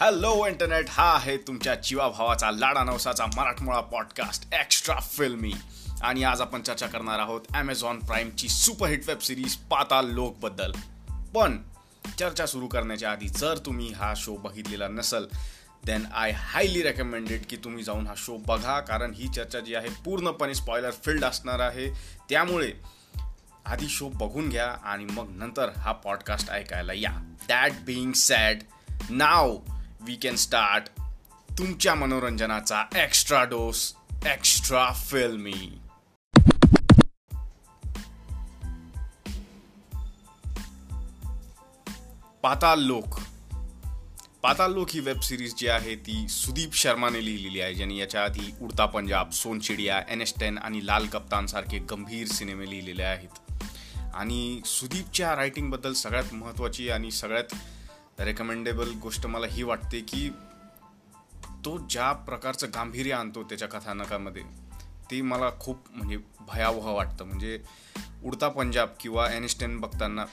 Hello internet हा आहे तुमच्या जीवाभावाचा लाडा नवसाचा मराठमोळा पॉडकास्ट एक्स्ट्रा फिल्मी आणि आज आपण चर्चा करणार आहोत ॲमेझॉन प्राईमची सुपरहिट वेब सिरीज पाताल लोकबद्दल. पण चर्चा सुरू करण्याच्या आधी जर तुम्ही हा शो बघितलेला नसल देन आय हायली रेकमेंडेड की तुम्ही जाऊन हा शो बघा कारण ही चर्चा जी आहे पूर्णपणे स्पॉयलर फिल्ड असणार आहे. त्यामुळे आधी शो बघून घ्या आणि मग नंतर हा पॉडकास्ट ऐकायला या. That being said now we can start तुमच्या मनोरंजनाचा एक्स्ट्रा डोस एक्स्ट्रा फिल्मी पाताल लोक पाताल लोक ही वेब सिरीज जी आहे ती सुदीप शर्माने लिहिलेली आहे ज्यांनी याच्या आधी Udta Punjab Sonchiriya N S ten आणि लाल कप्तानसारखे गंभीर सिनेमे लिहिलेले आहेत. आणि सुदीपच्या रायटिंगबद्दल सगळ्यात महत्त्वाची आणि सगळ्यात रेकमेंडेबल गोष्ट मला ही वाटते की तो ज्या प्रकारचं गांभीर्य आणतो त्याच्या कथानकामध्ये ते मला खूप म्हणजे भयावह वाटतं. म्हणजे उडता पंजाब किंवा एनिस्टेन बघताना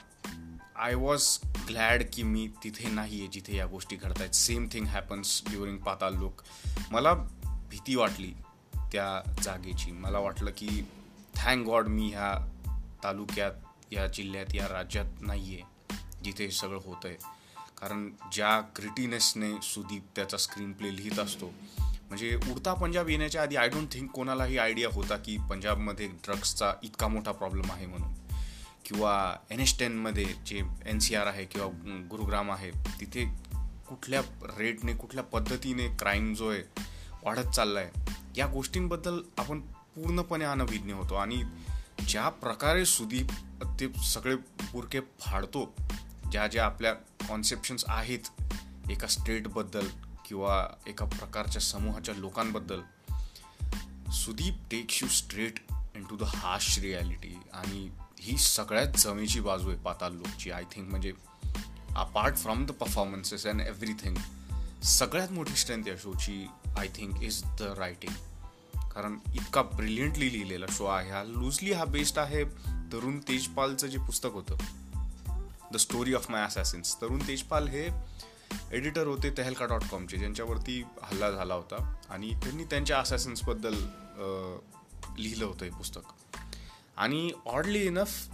आय वॉज ग्लॅड की मी तिथे नाही आहे जिथे या गोष्टी घडत आहेत same thing happens during Paatal Lok मला भीती वाटली त्या जागेची. मला वाटलं की थँक गॉड मी ह्या तालुक्यात या जिल्ह्यात या राज्यात नाही आहे जिथे हे सगळं होतं आहे कारण ज्या ग्रिटीनेसने सुदीप त्याचा स्क्रीन प्ले लिहित असतो म्हणजे उडता पंजाब येण्याच्या आधी आय डोंट थिंक कोणालाही आयडिया होता की पंजाबमध्ये ड्रग्सचा इतका मोठा प्रॉब्लेम आहे म्हणून. किंवा एन एस टेनमध्ये जे एन सी आर आहे किंवा गुरुग्राम आहे तिथे कुठल्या रेटने कुठल्या पद्धतीने क्राईम जो आहे वाढत चालला आहे या गोष्टींबद्दल आपण पूर्णपणे अनभिज्ञ होतो. आणि ज्या प्रकारे सुदीप ते सगळे पुरके फाडतो ज्या ज्या आपल्या कॉन्सेप्शन्स आहेत एका स्टेटबद्दल किंवा एका प्रकारच्या समूहाच्या लोकांबद्दल Sudip takes you straight into the harsh reality आणि ही सगळ्यात जमेची बाजू आहे पाताल लोकची. आय थिंक म्हणजे apart from the performances and everything सगळ्यात मोठी स्ट्रेंथ या शोची I think is the writing कारण इतका ब्रिलियंटली लिहिलेला शो आहे. हा लुजली हा बेस्ड आहे तरुण तेजपालचं जे पुस्तक होतं. The story of my assassins. Tarun Tejpal हे एडिटर होते तहलका डॉट कॉमचे ज्यांच्यावरती हल्ला झाला होता. आणि त्यांनी त्यांच्या असॅसिन्सबद्दल लिहिलं होतं हे पुस्तक. आणि ऑडली इनफ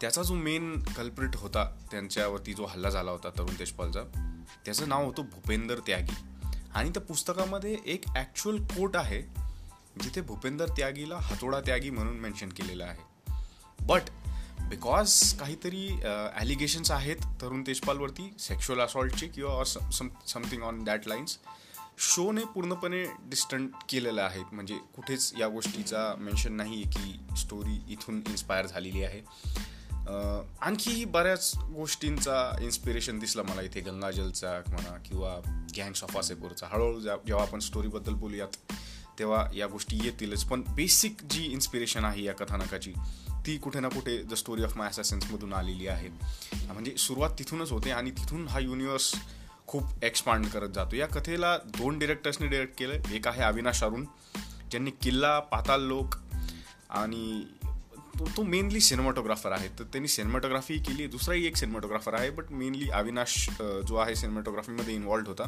त्याचा जो मेन कल्प्रिट होता त्यांच्यावरती जो हल्ला झाला होता तरुण तेजपालचा त्याचं नाव होतं भूपेंदर त्यागी. आणि त्या पुस्तकामध्ये एक ॲक्च्युअल कोट आहे जिथे भूपेंदर त्यागीला हातोडा त्यागी म्हणून मेन्शन केलेलं आहे. बट बिकॉज काहीतरी ॲलिगेशन्स आहेत तरुण तेजपालवरती सेक्शुअल असॉल्टचे किंवा समथिंग ऑन दॅट लाईन्स शोने पूर्णपणे डिस्टंट केलेलं आहे. म्हणजे कुठेच या गोष्टीचा मेन्शन नाही आहे की स्टोरी इथून इन्स्पायर झालेली आहे. आणखी बऱ्याच गोष्टींचा इन्स्पिरेशन दिसला मला इथे. गंगाजलचा म्हणा किंवा गँग्स ऑफ वासेपूरचा हळूहळू जेव्हा आपण स्टोरीबद्दल बोलूयात तेव्हा या गोष्टी येतीलच. पण बेसिक जी इन्स्पिरेशन आहे या कथानकाची ती कुठे ना कुठे द स्टोरी ऑफ माय असेन्समधून आलेली आहे. म्हणजे सुरुवात तिथूनच होते आणि तिथून हा युनिवर्स खूप एक्सपांड करत जातो. या कथेला दोन डिरेक्टर्सने डिरेक्ट केलं एक आहे अविनाश अरुण ज्यांनी किल्ला पाताल लोक आणि तो तो मेनली सिनेमॅटोग्राफर आहे. तर त्यांनी सिनेमॅटोग्राफी केली. दुसराही एक सिनेमॅटोग्राफर आहे बट मेनली अविनाश जो आहे सिनेमॅटोग्राफीमध्ये इन्वॉल्ड होता.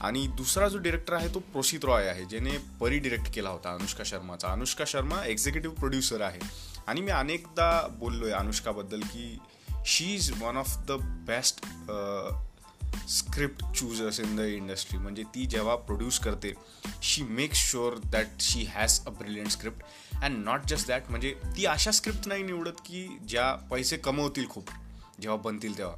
आणि दुसरा जो डिरेक्टर आहे तो प्रोसित रॉय आहे ज्याने परी डिरेक्ट केला होता अनुष्का शर्माचा. अनुष्का शर्मा एक्झिक्युटिव्ह प्रोड्युसर आहे. आणि मी अनेकदा बोललो आहे अनुष्काबद्दल की she is one of the best script choosers in the industry म्हणजे ती जेव्हा प्रोड्यूस करते she makes sure that she has a brilliant script and not just that म्हणजे ती अशा स्क्रिप्ट नाही निवडत की ज्या पैसे कमवतील खूप जेव्हा बनतील तेव्हा.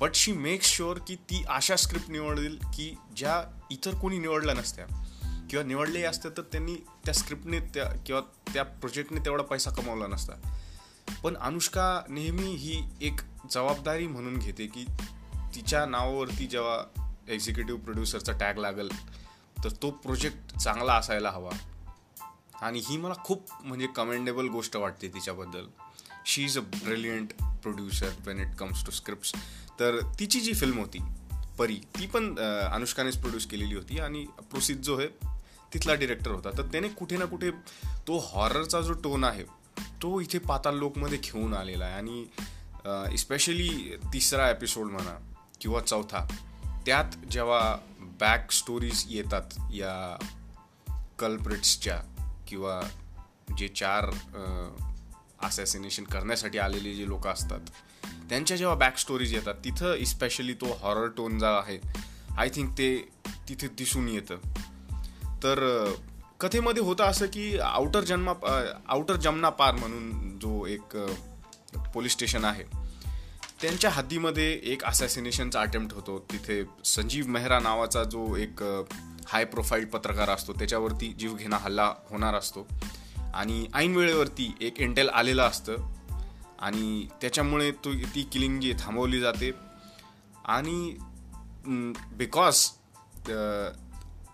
बट शी मेक्स शुअर की ती अशा स्क्रिप्ट निवडेल की ज्या इतर कोणी निवडल्या नसत्या. किंवा निवडले असते तर त्यांनी त्या स्क्रिप्टने त्या किंवा त्या प्रोजेक्टने तेवढा पैसा कमावला नसता. पण अनुष्का नेहमी ही एक जबाबदारी म्हणून घेते की तिच्या नावावरती जेव्हा एक्झिक्युटिव्ह प्रोड्युसरचा टॅग लागेल तर तो प्रोजेक्ट चांगला असायला हवा. आणि ही मला खूप म्हणजे कमेंडेबल गोष्ट वाटते तिच्याबद्दल. She is a brilliant producer when it comes to script तर तिची जी फिल्म होती परी ती पण अनुष्कानेच प्रोड्यूस केलेली होती आणि प्रोसिद जो आहे तिथला डिरेक्टर होता. तर त्याने कुठे ना कुठे तो हॉररचा जो टोन आहे तो इथे पाताल लोकमध्ये घेऊन आलेला आहे. आणि स्पेशली तिसरा एपिसोड म्हणा किंवा चौथा त्यात जेव्हा बॅक स्टोरीज येतात या कल्प्रिट्सच्या किंवा जे चार असॅसिनेशन करण्यासाठी आलेले जे लोक असतात त्यांच्या जेव्हा बॅक स्टोरीज येतात तिथं इस्पेशली तो हॉरर टोन जो आहे आय थिंक ते तिथे दिसून येतं. तर कथेमध्ये होतं असं की आउटर जन्मा आउटर जमना पार म्हणून जो एक पोलीस स्टेशन आहे त्यांच्या हद्दीमध्ये एक असॅसिनेशनचा अटेम्प्ट होतो. तिथे संजीव मेहरा नावाचा जो एक हाय प्रोफाईल पत्रकार असतो त्याच्यावरती जीवघेणा हल्ला होणार असतो. आणि ऐन वेळेवरती एक इंटेल आलेलं असतं आणि त्याच्यामुळे तो ती किलिंग जी थांबवली जाते. आणि बिकॉज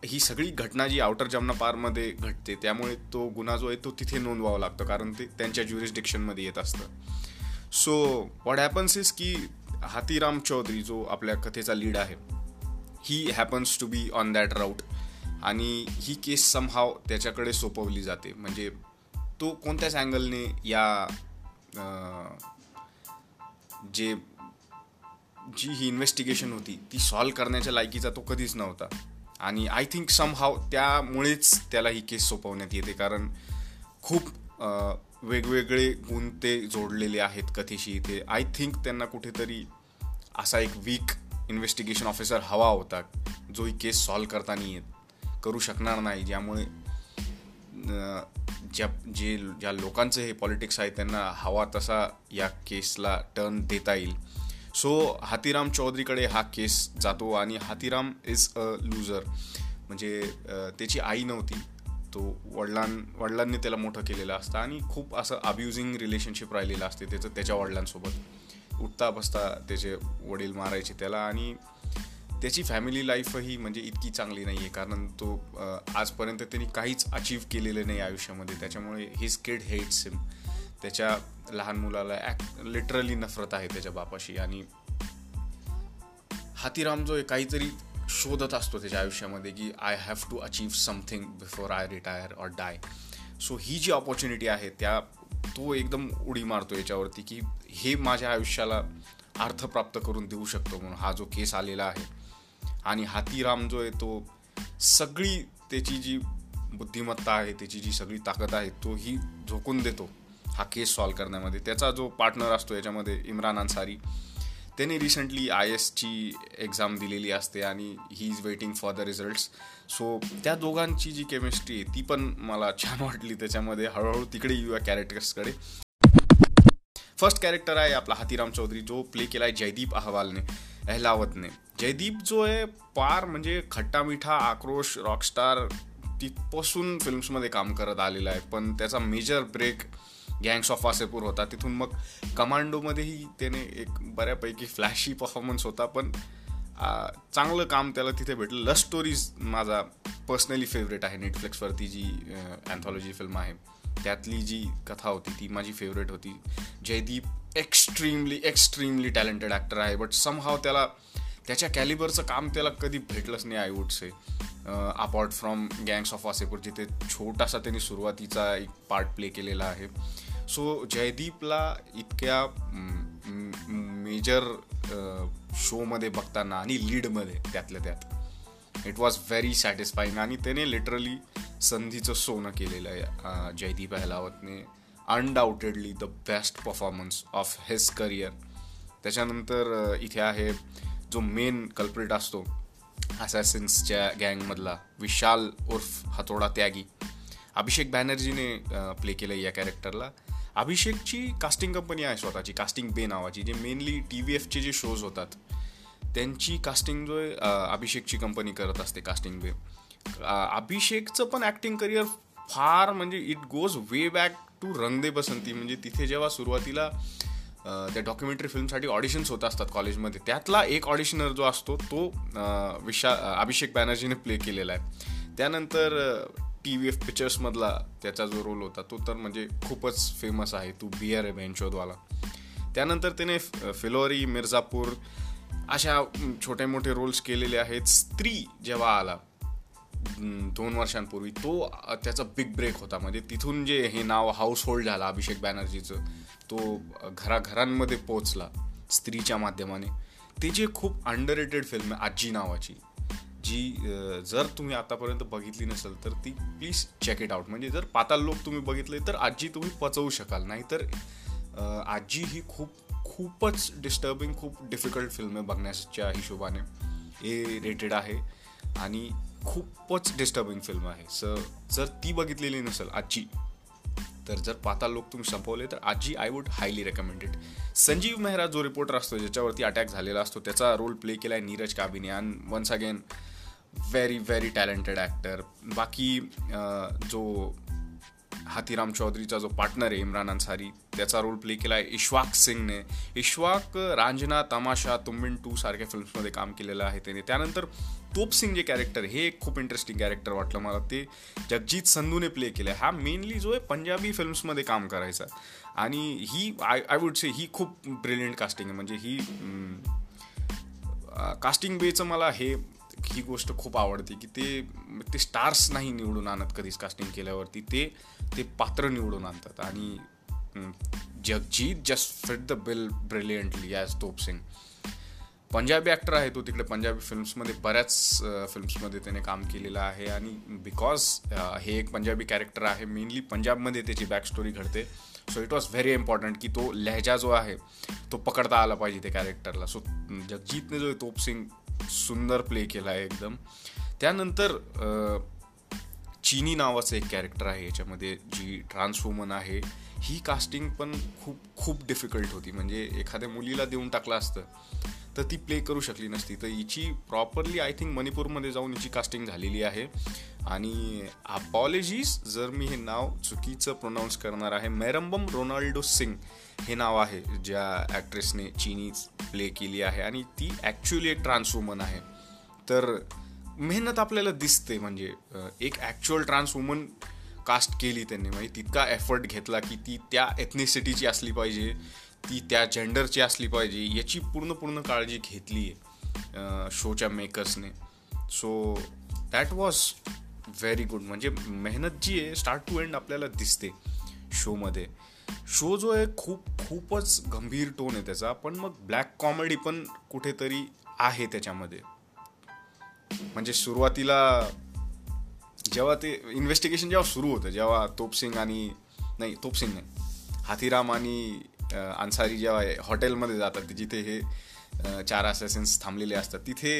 ही सगळी घटना जी आउटर जमना पारमध्ये घडते त्यामुळे तो गुन्हा जो आहे तो तिथे नोंदवावा लागतो कारण ते त्यांच्या ज्युरिस्डिक्शनमध्ये येत असतं. सो वॉट हॅपन्स इज की हातीराम चौधरी जो आपल्या कथेचा लीड आहे he happens to be on that route आणि ही केस समहाव त्याच्याकडे सोपवली जाते. म्हणजे तो कोणत्याच अँगलने या जे जी ही इन्व्हेस्टिगेशन होती ती सॉल्व करण्याच्या लायकीचा तो कधीच नव्हता. आणि आय थिंक समहाव त्यामुळेच त्याला ही केस सोपवण्यात येते. कारण खूप वेगवेगळे गुण ते जोडलेले आहेत कथेशी. इथे आय थिंक त्यांना कुठेतरी असा एक वीक इन्व्हेस्टिगेशन ऑफिसर हवा होता जो ही केस सॉल्व करताना येत करू शकणार नाही. ज्यामुळे ज्या जे ज्या लोकांचं हे पॉलिटिक्स आहे त्यांना हवा तसा या केसला टर्न देता येईल. सो हातीराम चौधरीकडे हा केस जातो आणि हातीराम म्हणजे, इज अ लूजर म्हणजे त्याची आई नव्हती. तो वडिलां वडिलांनी त्याला मोठं केलेलं असतं आणि खूप असं अब्युझिंग रिलेशनशिप राहिलेलं असते त्याचं त्याच्या वडिलांसोबत. उठता बसता त्याचे वडील मारायचे त्याला आणि त्याची फॅमिली लाईफही म्हणजे इतकी चांगली नाही आहे कारण तो आजपर्यंत त्यांनी काहीच अचीव केलेलं नाही आयुष्यामध्ये. त्याच्यामुळे हिज किड हेट्स हिम त्याच्या लहान मुलाला ॲक्ट लिटरली नफरत आहे त्याच्या बापाशी. आणि हातीराम जो आहे काहीतरी शोधत असतो त्याच्या आयुष्यामध्ये की I have to achieve something before I retire or die so ही जी ऑपॉर्च्युनिटी आहे त्या तो एकदम उडी मारतो याच्यावरती की हे माझ्या आयुष्याला अर्थ प्राप्त करून देऊ शकतो म्हणून हा जो केस आलेला आहे. आणि हातीराम जो आहे तो सगळी त्याची जी बुद्धिमत्ता आहे त्याची जी सगळी ताकद आहे तो ही झोकून देतो. हा केस सॉल्व करण्यामध्ये. त्याचा जो पार्टनर असतो याच्यामध्ये इम्रान अन्सारी. त्याने रिसेंटली आय एसची एक्झाम दिलेली असते आणि he is waiting for the results so त्या दोघांची जी केमिस्ट्री आहे ती पण मला छान वाटली. त्याच्यामध्ये हळूहळू तिकडे येऊया कॅरेक्टर्सकडे फर्स्ट कॅरेक्टर आहे आपला हातीराम चौधरी. जो प्ले केला आहे जयदीप अहवालने अहलावतने. जयदीप जो आहे पार म्हणजे खट्टा मिठा आक्रोश रॉकस्टार तिथपासून फिल्म्समध्ये काम करत आलेला आहे. पण त्याचा major break gangs of Wasseypur होता. तिथून मग कमांडोमध्येही त्याने एक बऱ्यापैकी फ्लॅशी परफॉर्मन्स होता पण चांगलं काम त्याला तिथे भेटलं. लव्ह स्टोरीज माझा पर्सनली फेवरेट आहे. नेटफ्लिक्सवरती जी अँथॉलॉजी फिल्म आहे त्यातली जी कथा होती ती माझी फेवरेट होती. Jaideep extremely extremely talented actor आहे बट समहाव त्याला त्याच्या कॅलिबरचं काम त्याला कधी भेटलंच नाही I would say apart from gangs of Wasseypur जिथे छोटासा त्यांनी सुरुवातीचा एक पार्ट प्ले केलेला आहे. सो जयदीपला इतक्या मेजर शोमध्ये बघताना आणि लीडमध्ये त्यातल्या त्यात. इट वॉज व्हेरी सॅटिस्फाईंग आणि त्याने लिटरली संधीचं सोनं केलेलं आहे Jaideep अहलावतने. Undoubtedly the best performance of his career त्याच्यानंतर इथे आहे जो मेन कल्प्रिट असतो असॅसिन्सच्या गँगमधला विशाल उर्फ हातोडा त्यागी. अभिषेक बॅनर्जीने प्ले केलं या कॅरेक्टरला अभिषेकची कास्टिंग कंपनी आहे स्वतःची कास्टिंग बे नावाची जे मेनली टी व्ही एफचे जे शोज होतात. त्यांची कास्टिंग जो आहे अभिषेकची कंपनी करत असते कास्टिंग बे अभिषेकचं पण ॲक्टिंग करिअर फार म्हणजे it goes way back to Rang De Basanti म्हणजे तिथे जेव्हा सुरुवातीला त्या डॉक्युमेंटरी फिल्मसाठी ऑडिशन्स होत असतात कॉलेजमध्ये त्यातला एक ऑडिशनर जो असतो तो विशा अभिषेक बॅनर्जीने प्ले केलेला आहे. त्यानंतर टी व्ही एफ पिक्चर्समधला त्याचा जो रोल होता तो तर म्हणजे खूपच फेमस आहे. तू आर ए बेंचोदवाला त्यानंतर त्याने फिलोरी मिर्झापूर अशा छोटे मोठे रोल्स केलेले आहेत. स्त्री जेव्हा आला दोन वर्षांपूर्वी तो त्याचा बिग ब्रेक होता. म्हणजे तिथून जे हे नाव हाऊस होल्ड झालं अभिषेक बॅनर्जीचं तो घराघरांमध्ये पोचला स्त्रीच्या माध्यमाने. त्याची खूप अंडर रेटेड फिल्म आहे आजी नावाची जी जर तुम्ही आतापर्यंत बघितली नसेल तर ती प्लीज चेक इट आउट म्हणजे जर पाताल लोक तुम्ही बघितले तर आजी तुम्ही पचवू शकाल. नाहीतर आजी ही खूप खूपच डिस्टर्बिंग खूप डिफिकल्ट फिल्म आहे बघण्याच्या हिशोबाने ए रेटेड आहे आणि खूपच डिस्टर्बिंग फिल्म आहे. स जर ती बघितलेली नसेल आजी तर जर पाताल लोक तुम्ही संपवले तर आजी I would highly recommended Sanjeev Mehra जो रिपोर्टर असतो ज्याच्यावरती अटॅक झालेला असतो त्याचा रोल प्ले केला आहे Neeraj काबिने and once again very very talented actor बाकी जो हाथीराम चौधरीचा जो पार्टनर आहे इम्रान अन्सारी त्याचा रोल प्ले केला आहे इश्वाक सिंगने. इश्वाक रांजना तमाशा तुम्बिन टू सारख्या फिल्म्समध्ये काम केलेलं आहे त्याने. त्यानंतर तोप सिंग जे कॅरेक्टर हे एक खूप इंटरेस्टिंग कॅरेक्टर वाटलं मला. ते जगजीत संधूने प्ले केलं हा मेनली जो आहे पंजाबी फिल्म्समध्ये काम करायचा. आणि he I I would say he खूप ब्रिलियंट कास्टिंग आहे. म्हणजे ही कास्टिंग बेचं मला हे ही गोष्ट खूप आवडते की ते ते स्टार्स नाही निवडून आणत कधीच कास्टिंग केल्यावरती. ते ते पात्र निवडून आणतात. आणि Jagjeet just fit the bill brilliantly as Tope Singh Punjabi actor आहे तो तिकडे. पंजाबी फिल्म्समध्ये बऱ्याच फिल्म्समध्ये त्याने काम केलेलं आहे. आणि बिकॉज हे एक पंजाबी कॅरेक्टर आहे मेनली पंजाबमध्ये त्याची बॅक स्टोरी घडते. So it was very important की तो लहजा जो आहे तो पकडता आला पाहिजे त्या कॅरेक्टरला सो जगजीतने जो तोप सिंग सुंदर प्ले केला आहे एकदम. त्यानंतर चिनी नावाचं एक कॅरेक्टर आहे याच्यामध्ये जी ट्रान्सवुमन आहे ही कास्टिंग पण खूप खूप डिफिकल्ट होती. म्हणजे एखाद्या मुलीला देऊन टाकलं असतं तर ती प्ले करू शकली नसती. तर हिची प्रॉपरली आय थिंक मणिपूरमध्ये जाऊन हिची कास्टिंग झालेली आहे. आणि अपॉलॉजीज जर मी हे नाव चुकीचं प्रोनाऊन्स करणार आहे मेरंबम रोनाल्डो सिंग हे नाव आहे ज्या ॲक्ट्रेसने चिनी प्ले केली आहे. आणि ती ॲक्च्युली एक ट्रान्सवुमन आहे. तर मेहनत आपल्याला दिसते म्हणजे एक ॲक्च्युअल ट्रान्सवुमन कास्ट केली त्यांनी. म्हणजे तितका एफर्ट घेतला की ती त्या एथनिसिटीची असली पाहिजे ती त्या जेंडरची असली पाहिजे याची पूर्ण पूर्ण काळजी घेतली आहे शोच्या मेकर्सने so that was very good म्हणजे मेहनत जी आहे स्टार्ट टू एंड आपल्याला दिसते शोमध्ये शो जो आहे खूप खूपच गंभीर टोन आहे त्याचा. पण मग ब्लॅक कॉमेडी पण कुठेतरी आहे त्याच्यामध्ये. म्हणजे सुरुवातीला जेव्हा ते इन्व्हेस्टिगेशन जेव्हा सुरू होतं जेव्हा तोपसिंग आणि नाही तोपसिंग नाही हाथीराम आणि अन्सारी जेव्हा हॉटेलमध्ये जातात जिथे हे चार असेसन्स थांबलेले असतात तिथे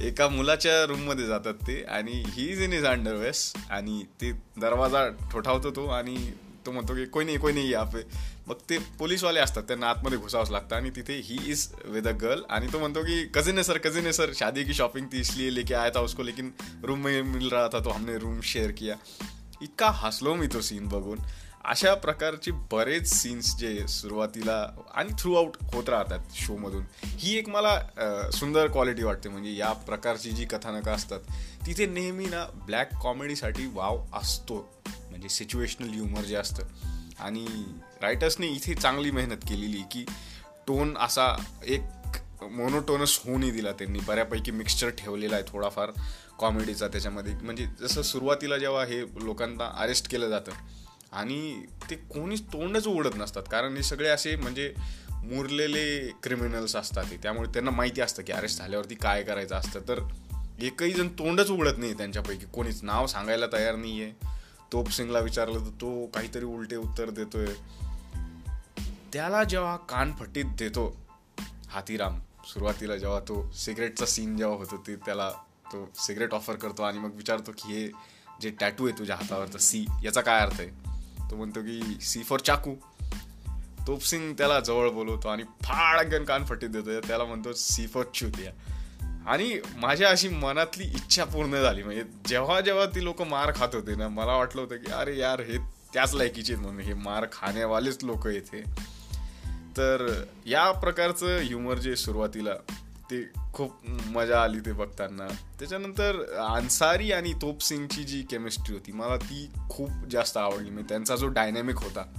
एका मुलाच्या रूममध्ये जातात ते आणि he is in is underwears आणि ते दरवाजा ठोठावतो तो आणि तो म्हणतो की कोणी नाही कोई नाही या पे. मग ते पोलीसवाले असतात त्यांना आतमध्ये घुसावंच लागतं आणि तिथे he is with a girl आणि तो म्हणतो की कझिन आहे सर कझिन आहे सर शादी की शॉपिंग ती इसलिए लेके आया था उसको लेकिन रूम में मिल रहा था तो हमने रूम शेअर किया. इतका हसलो मी तो सीन बघून. अशा प्रकारचे बरेच सीन्स जे सुरुवातीला आणि थ्रू आउट होत राहतात शोमधून ही एक मला सुंदर क्वालिटी वाटते. म्हणजे या प्रकारची जी कथानकं असतात तिथे नेहमी ना ब्लॅक कॉमेडीसाठी वाव असतो. म्हणजे सिच्युएशनल ह्युमर जे असतं. आणि रायटर्सने इथे चांगली मेहनत केलेली की टोन असा एक मोनोटोनस होऊनही दिला त्यांनी. बऱ्यापैकी मिक्सचर ठेवलेला आहे थोडाफार कॉमेडीचा त्याच्यामध्ये. म्हणजे जसं सुरुवातीला जेव्हा हे लोकांना अरेस्ट केलं जातं आणि ते कोणीच तोंडच उघडत नसतात. कारण हे सगळे असे म्हणजे मुरलेले क्रिमिनल्स असतात ते. त्यामुळे त्यांना माहिती असतं की अरेस्ट झाल्यावरती काय करायचं असतं. तर एकही जण तोंडच उघडत नाही त्यांच्यापैकी. कोणीच नाव सांगायला तयार नाही आहे तोप सिंगला विचारलं तर तो काहीतरी उलटे उत्तर देतोय. त्याला जेव्हा कानफट्टीत देतो हातीराम सुरुवातीला जेव्हा तो सिगरेटचा सीन जेव्हा होतो ते त्याला तो सिगरेट ऑफर करतो आणि मग विचारतो की हे जे टॅटू आहे तुझ्या हातावरचं सी याचा काय अर्थ आहे? तो म्हणतो की सी फॉर चाकू. तोपसिंग त्याला जवळ बोलवतो आणि फाडगन कानफट्टीत देतो त्याला म्हणतो सी फॉर चुतिया. आणि माझ्या अशी मनातली इच्छा पूर्ण झाली. म्हणजे जेव्हा जेव्हा ती लोक मार खात होते ना मला वाटलं होतं की अरे यार हे त्याच लायकीचे म्हणून हे मार खाण्यावालेच लोक येथे. तर या प्रकारचं ह्युमर जे सुरुवातीला ते खूप मजा आली ते बघताना. त्याच्यानंतर अन्सारी आणि तोपसिंगची जी केमिस्ट्री होती मला ती खूप जास्त आवडली. म्हणजे त्यांचा जो डायनॅमिक होता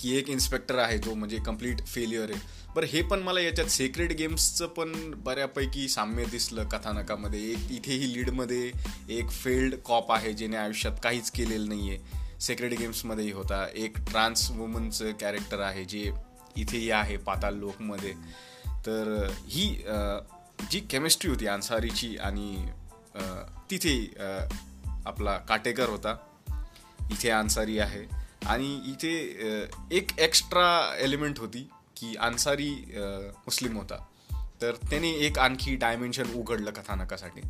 की एक इन्स्पेक्टर आहे जो म्हणजे कंप्लीट फेलियर आहे. बरं हे पण मला याच्यात सेक्रेट गेम्सचं पण बऱ्यापैकी साम्य दिसलं कथानकामध्ये. एक इथेही लीडमध्ये एक फेल्ड कॉप आहे जेने आयुष्यात काहीच केलेलं नाही आहे सेक्रेट गेम्समध्येही होता. एक ट्रान्स वुमनचं कॅरेक्टर आहे जे इथेही आहे पाताल लोकमध्ये. तर ही जी केमिस्ट्री होती अन्सारीची आणि तिथे आपला काटेकर होता. इथे अन्सारी आहे. आणि इथे एक एक्स्ट्रा एलिमेंट होती की अन्सारी मुस्लिम होता. तर त्याने एक आणखी डायमेन्शन उघडलं कथानकासाठी.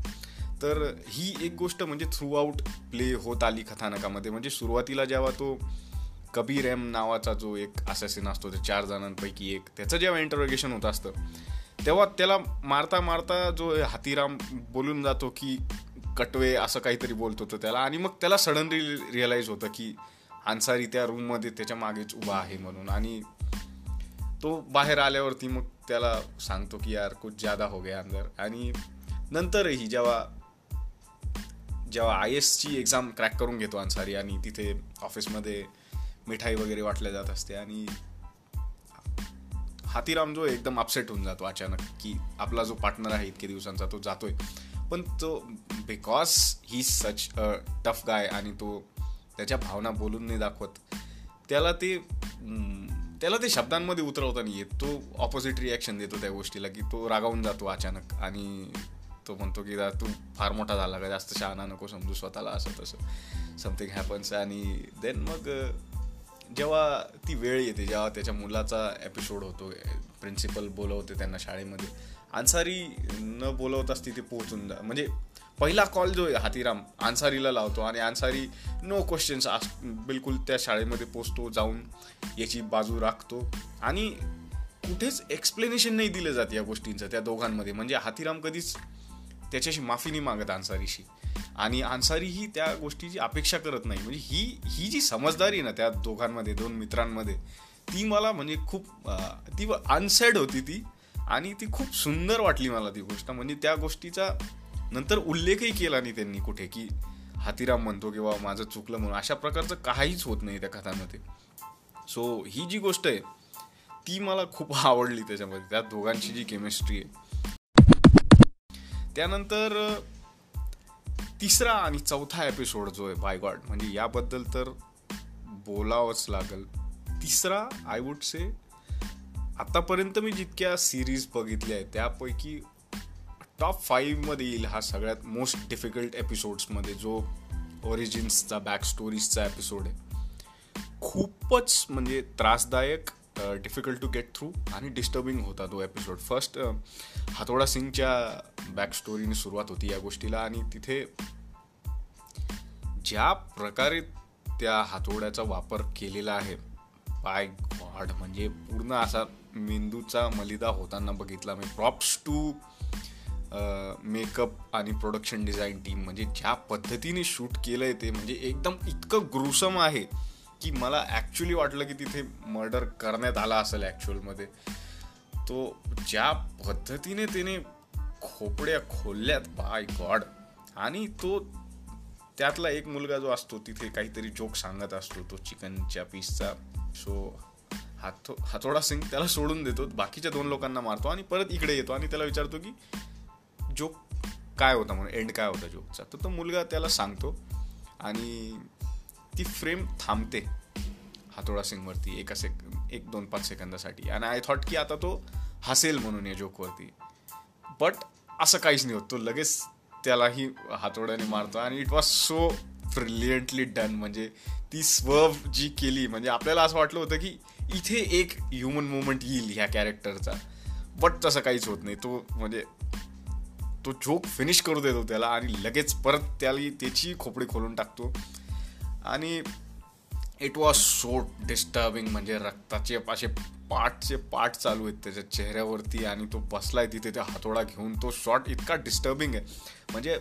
तर ही एक गोष्ट म्हणजे थ्रू आउट प्ले होत आली कथानकामध्ये. म्हणजे सुरुवातीला जेव्हा तो कबीर एम नावाचा जो एक असेसिन असतो ते चार जणांपैकी एक त्याचं जेव्हा इंटरोगेशन होत असतं तेव्हा त्याला मारता मारता जो हातीराम बोलून जातो की कटवे असं काहीतरी बोलत होतं त्याला. आणि मग त्याला सडनली रिअलाईज होतं की अन्सारी त्या रूममध्ये त्याच्या मागेच उभा आहे म्हणून. आणि तो बाहेर आल्यावरती मग त्याला सांगतो की यार कुछ ज्यादा हो गया अंदर. आणि नंतरही जेव्हा जेव्हा आय एसची एक्झाम क्रॅक करून घेतो अन्सारी आणि तिथे ऑफिसमध्ये मिठाई वगैरे वाटल्या जात असते आणि हातीराम जो एकदम अपसेट होऊन जातो अचानक की आपला जो पार्टनर आहे इतके दिवसांचा तो जातोय. पण तो because he such a tough guy आणि तो त्याच्या भावना बोलून नाही दाखवत. त्याला ते त्याला ते शब्दांमध्ये उतरवता नाही येत. तो ऑपोजिट रिॲक्शन देतो त्या गोष्टीला की तो रागावून जातो अचानक. आणि तो म्हणतो की तू फार मोठा झाला का? जास्त शहाणा नको समजू स्वतःला असं तसं. समथिंग हॅपन्स आणि देन मग जेव्हा ती वेळ येते जेव्हा त्याच्या मुलाचा एपिसोड होतो प्रिन्सिपल बोलवते त्यांना शाळेमध्ये अन्सारी न बोलवताच तिथे पोहोचून जा म्हणजे पहिला कॉल जो आहे हातीराम अन्सारीला लावतो आणि अन्सारी नो क्वेश्चन्स बिलकुल त्या शाळेमध्ये पोचतो जाऊन याची बाजू राखतो. आणि कुठेच एक्सप्लेनेशन नाही दिलं जात या गोष्टींचं त्या दोघांमध्ये. म्हणजे हातीराम कधीच त्याच्याशी माफी नाही मागत अन्सारीशी. आणि अन्सारी ही त्या गोष्टीची अपेक्षा करत नाही. म्हणजे ही ही जी समजदारी ना त्या दोघांमध्ये दोन मित्रांमध्ये ती मला म्हणजे खूप ती अनसेड होती ती आणि ती खूप सुंदर वाटली मला ती गोष्ट. म्हणजे त्या गोष्टीचा नंतर उल्लेखही केला नाही त्यांनी कुठे की हातीराम म्हणतो किंवा माझं चुकलं म्हणून. अशा प्रकारचं काहीच होत नाही त्या कथांमध्ये. सो ही जी गोष्ट आहे ती मला खूप आवडली त्याच्यामध्ये. त्या दोघांची जी केमिस्ट्री आहे. त्यानंतर तिसरा आणि चौथा एपिसोड जो आहे बाय गॉड म्हणजे याबद्दल तर बोलावंच लागेल. तिसरा आय वुड से आतापर्यंत मी जितक्या सिरीज बघितल्या आहेत त्यापैकी टॉप फाईव्हमध्ये येईल हा सगळ्यात मोस्ट डिफिकल्ट एपिसोड्समध्ये जो ओरिजिन्सचा बॅक स्टोरीजचा एपिसोड आहे. खूपच म्हणजे त्रासदायक डिफिकल्ट टू गेट थ्रू आणि डिस्टर्बिंग होता तो एपिसोड फर्स्ट हातोडा सिंगच्या बॅक स्टोरीने सुरुवात होती या गोष्टीला आणि तिथे ज्या प्रकारे त्या हातोड्याचा वापर केलेला आहे बाय गॉड म्हणजे पूर्ण असा मेंदूचा मलिदा होताना बघितला. मी प्रॉप्स टू मेकअप आणि प्रोडक्शन डिझाईन टीम म्हणजे ज्या पद्धतीने शूट केलं आहे ते म्हणजे एकदम इतकं ग्रुसम आहे की मला ॲक्च्युली वाटलं की तिथे मर्डर करण्यात आला असेल ॲक्च्युअलमध्ये तो ज्या पद्धतीने त्याने खोपड्या खोलल्यात बाय गॉड आणि तो त्यातला एक मुलगा जो असतो तिथे काहीतरी जोक सांगत असतो तो चिकनच्या पीसचा सो हातो हातोडा सिंग त्याला सोडून देतो बाकीच्या दोन लोकांना मारतो आणि परत इकडे येतो आणि त्याला विचारतो की जोक काय होता म्हणून एंड काय होता जोकचा? तर तो मुलगा त्याला सांगतो आणि ती फ्रेम थांबते हातोडा सिंगवरती एका सेक एक दोन पाच सेकंदासाठी. आणि आय थॉट की आता तो हसेल म्हणून या जोकवरती बट असं काहीच नाही होत. तो लगेच त्यालाही हातोड्याने मारतो आणि it was so brilliantly done म्हणजे ती स्वर्व जी केली म्हणजे आपल्याला असं वाटलं होतं की इथे एक ह्युमन मुवमेंट येईल ह्या कॅरेक्टरचा बट तसं काहीच होत नाही. तो म्हणजे तो जोक फिनिश करू देतो त्याला आणि लगेच परत त्याला त्याची खोपडी खोलून टाकतो. आणि इट वॉज सो डिस्टर्बिंग म्हणजे रक्ताचे असे पाठचे पाठ चालू आहेत त्याच्या चेहऱ्यावरती आणि तो बसलाय तिथे त्या हातोडा घेऊन. तो शॉट इतका डिस्टर्बिंग आहे. म्हणजे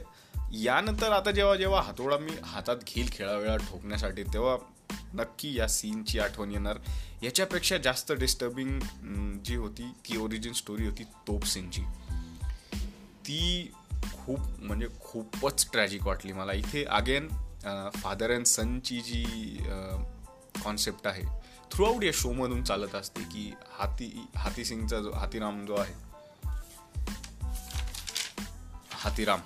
यानंतर आता जेव्हा जेव्हा हातोडा मी हातात घेईल खेळावेळा ठोकण्यासाठी तेव्हा नक्की या सीनची आठवण येणार. याच्यापेक्षा जास्त डिस्टर्बिंग जी होती ती ओरिजिन स्टोरी होती तोप सिंगची ती खूप म्हणजे खूपच ट्रॅजिक वाटली मला. इथे अगेन फादर अँड सनची जी कॉन्सेप्ट आहे थ्रूआउट या शोमधून चालत असते की हाती हाती सिंगचा जो हातीराम जो आहे हातीराम.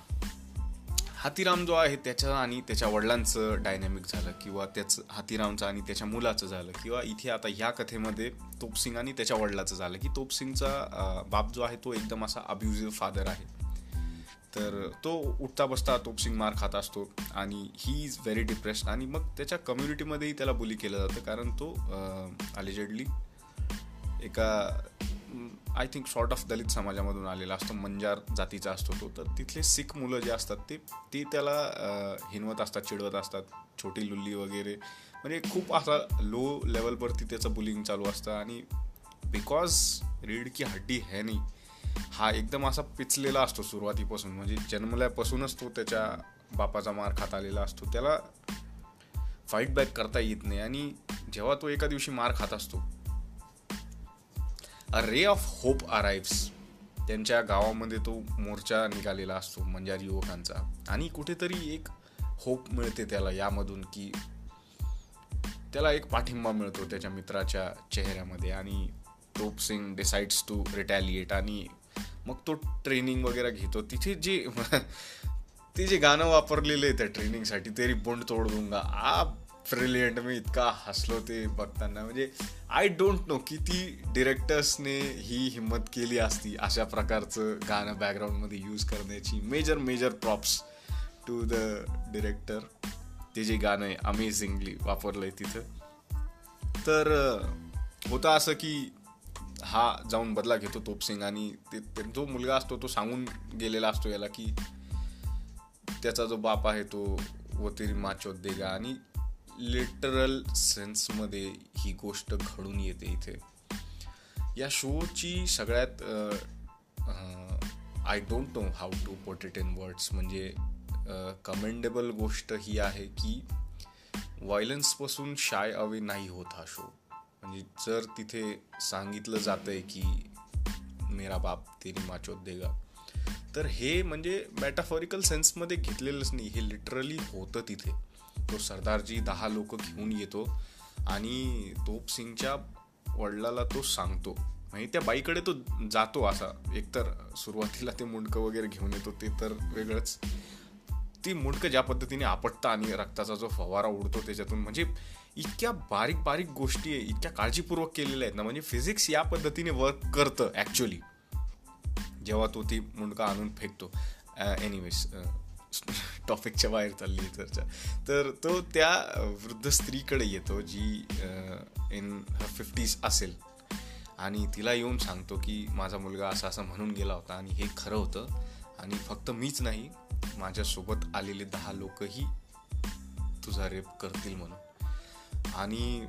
हातीराम जो आहे त्याच्या आणि त्याच्या वडिलांचं डायनॅमिक झालं किंवा त्याचं हातीरामचं आणि त्याच्या मुलाचं झालं किंवा इथे आता ह्या कथेमध्ये तोपसिंग आणि त्याच्या वडिलाचं झालं की तोपसिंगचा बाप जो आहे तो एकदम असा अब्युझिव्ह फादर आहे. तर तो उठता बसता तोपसिंग मार खात असतो आणि ही इज व्हेरी डिप्रेस्ड आणि मग त्याच्या कम्युनिटीमध्येही त्याला बुली केलं जातं. कारण तो अलिजेडली एका I think sort of Dalit समाजामधून आलेला असतो. मंजार जातीचा असतो तो. तर तिथले सिख मुलं जे असतात ते ते त्याला हिनवत असतात चिडवत असतात. छोटी लुल्ली वगैरे. म्हणजे खूप असा लो लेवलवरती त्याचं बुलिंग चालू असतं. आणि बिकॉज रीड की हड्डी है नाही हा एकदम असा पिचलेला असतो सुरुवातीपासून. म्हणजे जन्मल्यापासूनच तो त्याच्या बापाचा मार खात आलेला असतो. त्याला फाईट बॅक करता येत नाही आणि जेव्हा तो एका दिवशी मार खात असतो अ रे ऑफ होप अराईव्स त्यांच्या गावामध्ये तो मोर्चा निघालेला असतो मंजारी युवकांचा आणि कुठेतरी एक होप मिळते त्याला यामधून की त्याला एक पाठिंबा मिळतो त्याच्या मित्राच्या चेहऱ्यामध्ये. आणि टोप सिंग डिसाइड्स टू रिटॅलिएट आणि मग तो ट्रेनिंग वगैरे घेतो. तिथे जे ते जे गाणं वापरलेलं आहे त्या ट्रेनिंगसाठी तेरी बोंड तोड दुंगा. आ ब्रिलियंट मी इतका हसलो ते बघताना. म्हणजे आय डोंट नो किती डिरेक्टर्सने ही हिंमत केली असती अशा प्रकारचं गाणं बॅकग्राऊंडमध्ये यूज करण्याची. Major major props to the director ते जे गाणं आहे अमेझिंगली वापरलं आहे तिथं. तर होतं असं की हा जाऊन बदला घेतो तोपसिंग आणि ते जो मुलगा असतो तो सांगून गेलेला असतो याला की त्याचा जो बाप आहे तो वतिरी माचोत देगा आणि लिटरल सेन्समध्ये ही गोष्ट घडून येते इथे. या शोची सगळ्यात I don't know how to put it in words म्हणजे कमेंडेबल गोष्ट ही आहे की व्हायलन्सपासून शाय अवे नाही होत हा शो म्हणजे जर तिथे सांगितलं जातंय की मेरा बाप तेरी माचोत देगा तर हे म्हणजे मॅटाफॉरिकल सेन्समध्ये घेतलेलंच नाही. हे लिटरली होतं तिथे. तो सरदारजी दहा लोक घेऊन येतो आणि तोप सिंगच्या वडिलाला तो सांगतो. म्हणजे त्या बाईकडे तो जातो असा. एकतर सुरुवातीला ते मुंडकं वगैरे घेऊन येतो ते तर वेगळंच. ती मुंडकं ज्या पद्धतीने आपटतं आणि रक्ताचा जो फवारा उडतो त्याच्यातून म्हणजे इतक्या बारीक बारीक गोष्टी आहे इतक्या काळजीपूर्वक केलेल्या आहेत ना. म्हणजे फिजिक्स या पद्धतीने वर्क करतं ॲक्च्युली जेव्हा तो ती मुंडका आणून फेकतो. एनिवेज टॉपिकच्या बाहेर चालली चर्चा. तर तो त्या वृद्ध स्त्रीकडे येतो जी इन फिफ्टीज असेल. आणि तिला येऊन सांगतो की माझा मुलगा असा असं म्हणून गेला होता आणि हे खरं होतं. आणि फक्त मीच नाही माझ्यासोबत आलेले दहा लोकही तुझा रेप करतील म्हणून. आणि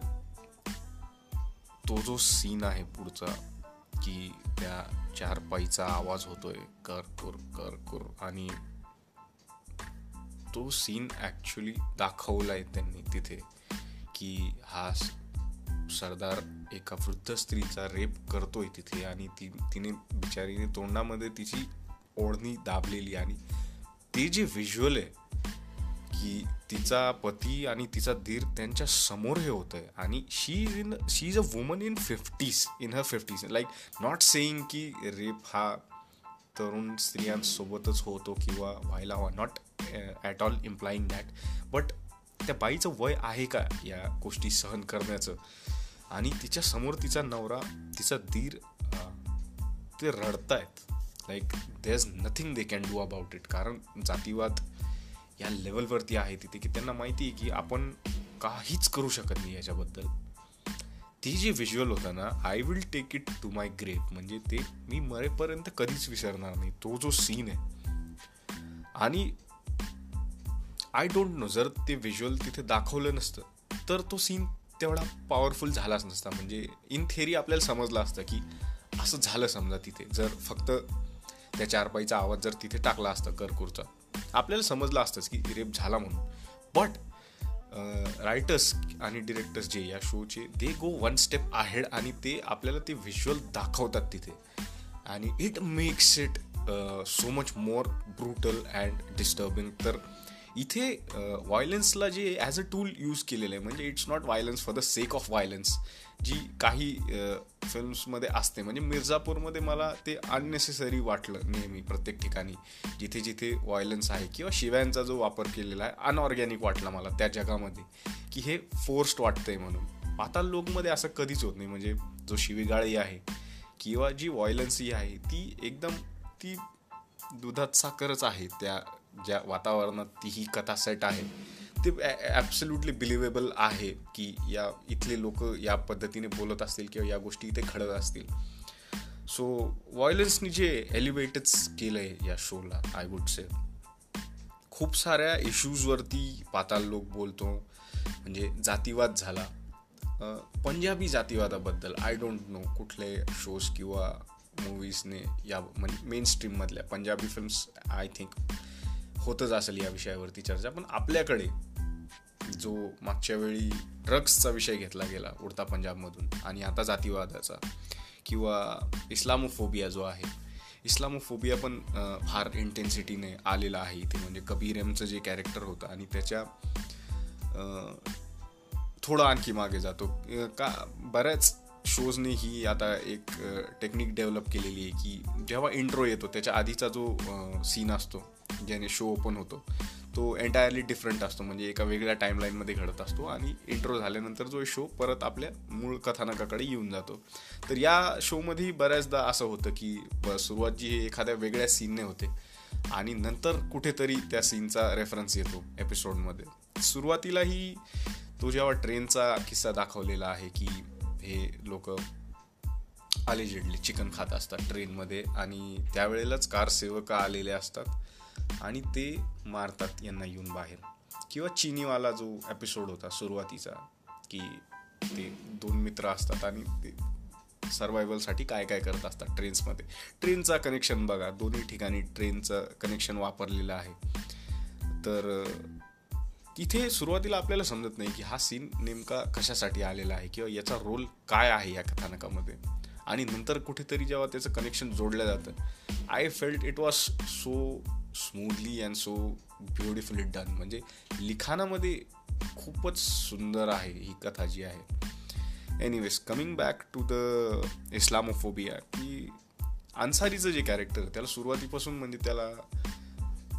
तो जो सीन आहे पुढचा की त्या चारपाईचा आवाज होतोय कर कुर कर कुर आणि तो सीन ॲक्च्युली दाखवला आहे त्यांनी तिथे की हा सरदार एका वृद्ध स्त्रीचा रेप करतोय तिथे आणि ती तिने बिचारीने तोंडामध्ये तिची ओढणी दाबलेली आणि ते जे व्हिज्युअल आहे की तिचा पती आणि तिचा धीर त्यांच्यासमोर हे होतं आहे आणि she is in she is a woman in fifties in her fifties like not saying की रेप हा तरुण स्त्रियांसोबतच होतो किंवा व्हायला हवा not at all implying that but त्या बाईचं वय आहे का या गोष्टी सहन करण्याचं? आणि तिच्या समोर तिचा नवरा तिचा धीर ते रडतायत. Like there is nothing they can do about it कारण जातीवाद या लेवलवरती आहे तिथे की त्यांना माहिती आहे की आपण काहीच करू शकत नाही याच्याबद्दल. ती जी व्हिज्युअल होता ना I will take it to my grave म्हणजे ते मी मरेपर्यंत कधीच विसरणार नाही. तो जो सीन आहे. आणि आय डोंट नो जर ते व्हिज्युअल तिथे दाखवलं नसतं तर तो सीन तेवढा पॉवरफुल झालाच नसता. म्हणजे इन थेरी आपल्याला समजलं असतं की असं झालं समजा तिथे. जर फक्त त्या चारपाईचा आवाज जर तिथे टाकला असता करकुरचा आपल्याला समजलं असतंच की रेप झाला म्हणून. बट रायटर्स आणि डिरेक्टर्स जे या शोचे they go one step ahead आणि ते आपल्याला ते व्हिज्युअल दाखवतात तिथे. आणि it makes it so much more brutal and disturbing तर इथे व्हायलन्सला जे ॲज अ टूल यूज केलेलं आहे म्हणजे it's not violence for the sake of violence जी काही फिल्म्समध्ये असते. म्हणजे मिर्झापूरमध्ये मला ते अननेसेसरी वाटलं नेहमी प्रत्येक ठिकाणी. जिथे जिथे व्हायलन्स आहे किंवा शिव्यांचा जो वापर केलेला आहे अनऑर्गॅनिक वाटला मला त्या जगामध्ये. की हे फोर्स्ड वाटतंय म्हणून. पाताल लोकमध्ये असं कधीच होत नाही. म्हणजे जो शिवीगाळी आहे किंवा जी व्हायलन्स ही आहे ती एकदम ती दुधात साखरच आहे. त्या ज्या वातावरणात ती ही कथा सेट आहे. ते ॲब्सल्युटली बिलिव्हेबल आहे की या इथले लोक या पद्धतीने बोलत असतील किंवा या गोष्टी इथे घडत असतील. सो व्हायलन्सनी जे एलिव्हेटच केलं आहे या शोला आय वुड से खूप साऱ्या इश्यूजवरती पाताल लोक बोलतो. म्हणजे जातीवाद झाला. पंजाबी जातीवादाबद्दल आय डोंट नो कुठले शोज किंवा मूवीजने या म्हणजे मेन स्ट्रीममधल्या पंजाबी फिल्म्स आय थिंक होतच असेल या विषयावरती चर्चा. पण आपल्याकडे जो मागच्या वेळी ड्रग्सचा विषय घेतला गेला उडता पंजाबमधून आणि आता जातीवादाचा किंवा इस्लामोफोबिया जो आहे. इस्लामोफोबिया पण फार इंटेन्सिटीने आलेला आहे इथे. म्हणजे कबीर एमचं जे कॅरेक्टर होतं आणि त्याच्या थोडं आणखी मागे जातो. का बऱ्याच शोजने ही आता एक टेक्निक डेव्हलप केलेली आहे की जेव्हा इंट्रो येतो त्याच्या आधीचा जो सीन असतो ज्याने शो ओपन होतो तो एंटायरली डिफरंट असतो. म्हणजे एका वेगळ्या टाईमलाईनमध्ये घडत असतो आणि इंट्रो झाल्यानंतर जो शो परत आपल्या मूळ कथानकाकडे येऊन जातो. तर या शोमध्ये बऱ्याचदा असं होतं की सुरुवात जी हे एखाद्या वेगळ्या सीनने होते आणि नंतर कुठेतरी त्या सीनचा रेफरन्स येतो एपिसोडमध्ये सुरुवातीलाही तो जेव्हा ट्रेनचा किस्सा दाखवलेला आहे की हे लोक अलिजेडली चिकन खात असतात ट्रेनमध्ये आणि त्यावेळेलाच कार सेवक आलेले असतात. आणि ते मारतात यांना येऊन बाहेर. किंवा चिनीवाला जो एपिसोड होता सुरुवातीचा की ते दोन मित्र असतात आणि ते सर्वायवलसाठी काय काय करत असतात ट्रेन्समध्ये ट्रेनचा कनेक्शन बघा दोन्ही ठिकाणी ट्रेनचं कनेक्शन वापरलेलं आहे. तर तिथे सुरुवातीला आपल्याला समजत नाही की हा सीन नेमका कशासाठी आलेला आहे किंवा याचा रोल काय आहे या कथानकामध्ये. आणि नंतर कुठेतरी जेव्हा त्याचं कनेक्शन जोडलं जातं I felt it was so smoothly and so beautifully done म्हणजे लिखाणामध्ये खूपच सुंदर आहे ही कथा जी आहे. Anyways coming back to the islamophobia की अन्सारीचं जे कॅरेक्टर त्याला सुरुवातीपासून म्हणजे त्याला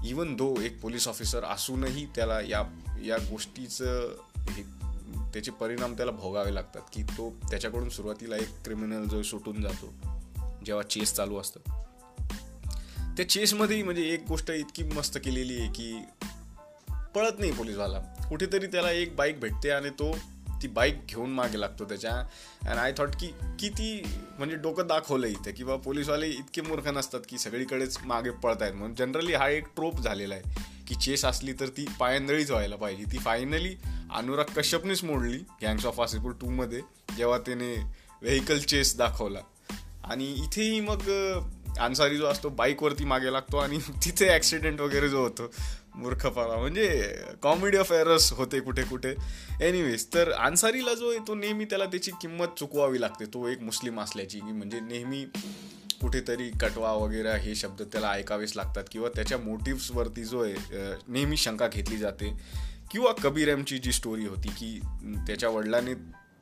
इवन दो एक पोलीस ऑफिसर असूनही त्याला या या गोष्टीचं हे त्याचे परिणाम त्याला भोगावे लागतात की तो त्याच्याकडून सुरुवातीला एक क्रिमिनल जो सुटून जातो जेव्हा चेस चालू असतं. त्या चेसमध्ये म्हणजे एक गोष्ट इतकी मस्त केलेली आहे की पळत नाही पोलीसवाला. कुठेतरी त्याला एक बाईक भेटते आणि तो ती बाईक घेऊन मागे लागतो त्याच्या. अँड आय थॉट की किती म्हणजे डोकं दाखवलं इथे किंवा पोलीसवाले इतके मूर्ख नसतात की सगळीकडेच मागे पळत आहेत म्हणून जनरली हा एक ट्रोप झालेला आहे की चेस असली तर ती पायंदळीच व्हायला पाहिजे ती फायनली अनुराग कश्यपनेच मोडली गँग्स ऑफ वासेपूर टूमध्ये जेव्हा त्याने व्हेकल चेस दाखवला. आणि इथेही मग अन्सारी जो असतो बाईकवरती मागे लागतो आणि तिथे ॲक्सिडेंट वगैरे जो होतो मूर्खपणा. म्हणजे कॉमेडी ऑफ एरर्स होते कुठे कुठे एनिवेज तर अन्सारीला जो आहे तो नेहमी त्याला त्याची किंमत चुकवावी लागते. तो एक मुस्लिम असल्याची. म्हणजे नेहमी कुठेतरी कटवा वगैरे हे शब्द त्याला ऐकावेच लागतात किंवा त्याच्या मोटिव्सवरती जो आहे नेहमी शंका घेतली जाते. किंवा कबीर एमची जी स्टोरी होती की त्याच्या वडिलांनी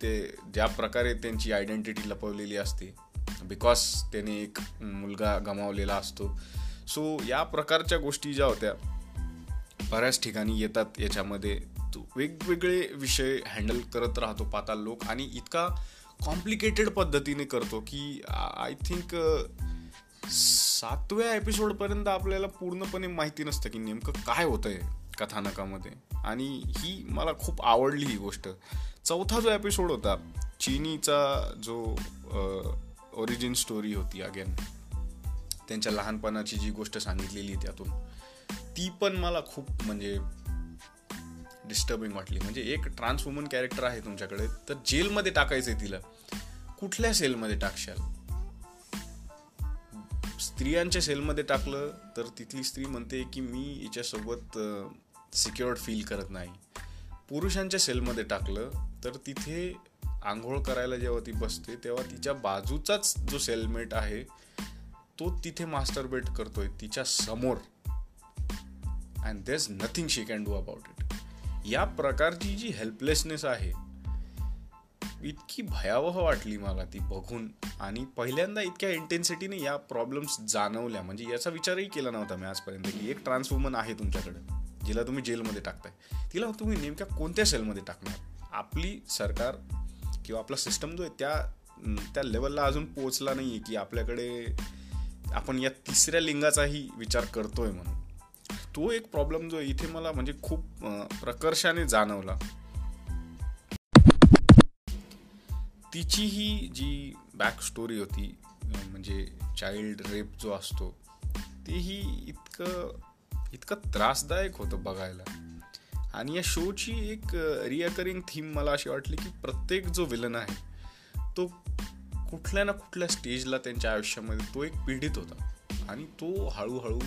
ते ज्या प्रकारे त्यांची आयडेंटिटी लपवलेली असते बिकॉज त्याने एक मुलगा गमावलेला असतो. सो या प्रकारच्या गोष्टी ज्या होत्या बऱ्याच ठिकाणी येतात याच्यामध्ये. तो वेगवेगळे विषय हँडल करत राहतो पाताल लोक आणि इतका कॉम्प्लिकेटेड पद्धतीने करतो की आय थिंक सातव्या एपिसोडपर्यंत आपल्याला पूर्णपणे माहिती नसतं की नेमकं काय होतं आहे कथानकामध्ये. आणि ही मला खूप आवडली ही गोष्ट. चौथा जो एपिसोड होता चिनीचा जो ओरिजिन स्टोरी होती अगेन त्यांच्या लहानपणाची जी गोष्ट सांगितलेली त्यातून. ती पण मला खूप म्हणजे डिस्टर्बिंग वाटली. म्हणजे एक ट्रान्स वुमन कॅरेक्टर आहे तुमच्याकडे तर जेलमध्ये टाकायचंय तिला. कुठल्या सेलमध्ये टाकशाल? स्त्रियांच्या सेलमध्ये टाकलं तर तिथली स्त्री म्हणते की मी हिच्यासोबत सिक्युअर्ड फील करत नाही. पुरुषांच्या सेलमध्ये टाकलं तर तिथे आंघोळ करायला जेव्हा ती बसते तेव्हा तिच्या बाजूचाच जो सेलमेट आहे तो तिथे मास्टर बेट करतोय तिच्या समोर. And there is nothing she can do about it या प्रकारची जी हेल्पलेसनेस आहे इतकी भयावह वाटली मला ती बघून. आणि पहिल्यांदा इतक्या इंटेन्सिटीने या प्रॉब्लेम्स जाणवल्या. म्हणजे याचा विचारही केला नव्हता मी आजपर्यंत की एक ट्रान्सवुमन आहे तुमच्याकडे जिला तुम्ही जेलमध्ये टाकताय. तिला तुम्ही नेमक्या कोणत्या सेलमध्ये टाकणार? आपली सरकार किंवा आपला सिस्टम जो आहे त्या त्या लेवलला अजून पोचला नाही आहे की आपल्याकडे आपण या तिसऱ्या लिंगाचाही विचार करतोय म्हणून. तो एक प्रॉब्लेम जो इथे मला म्हणजे खूप प्रकर्षाने जाणवला. तिची ही जी बॅक स्टोरी होती म्हणजे चाइल्ड रेप जो असतो तेही इतकं इतकं त्रासदायक होतं बघायला. आणि या शोची एक रिअकरिंग थीम मला अशी वाटली की प्रत्येक जो विलन आहे तो कुठल्या ना कुठल्या स्टेजला त्यांच्या आयुष्यामध्ये तो एक पीडित होता. आणि तो हळूहळू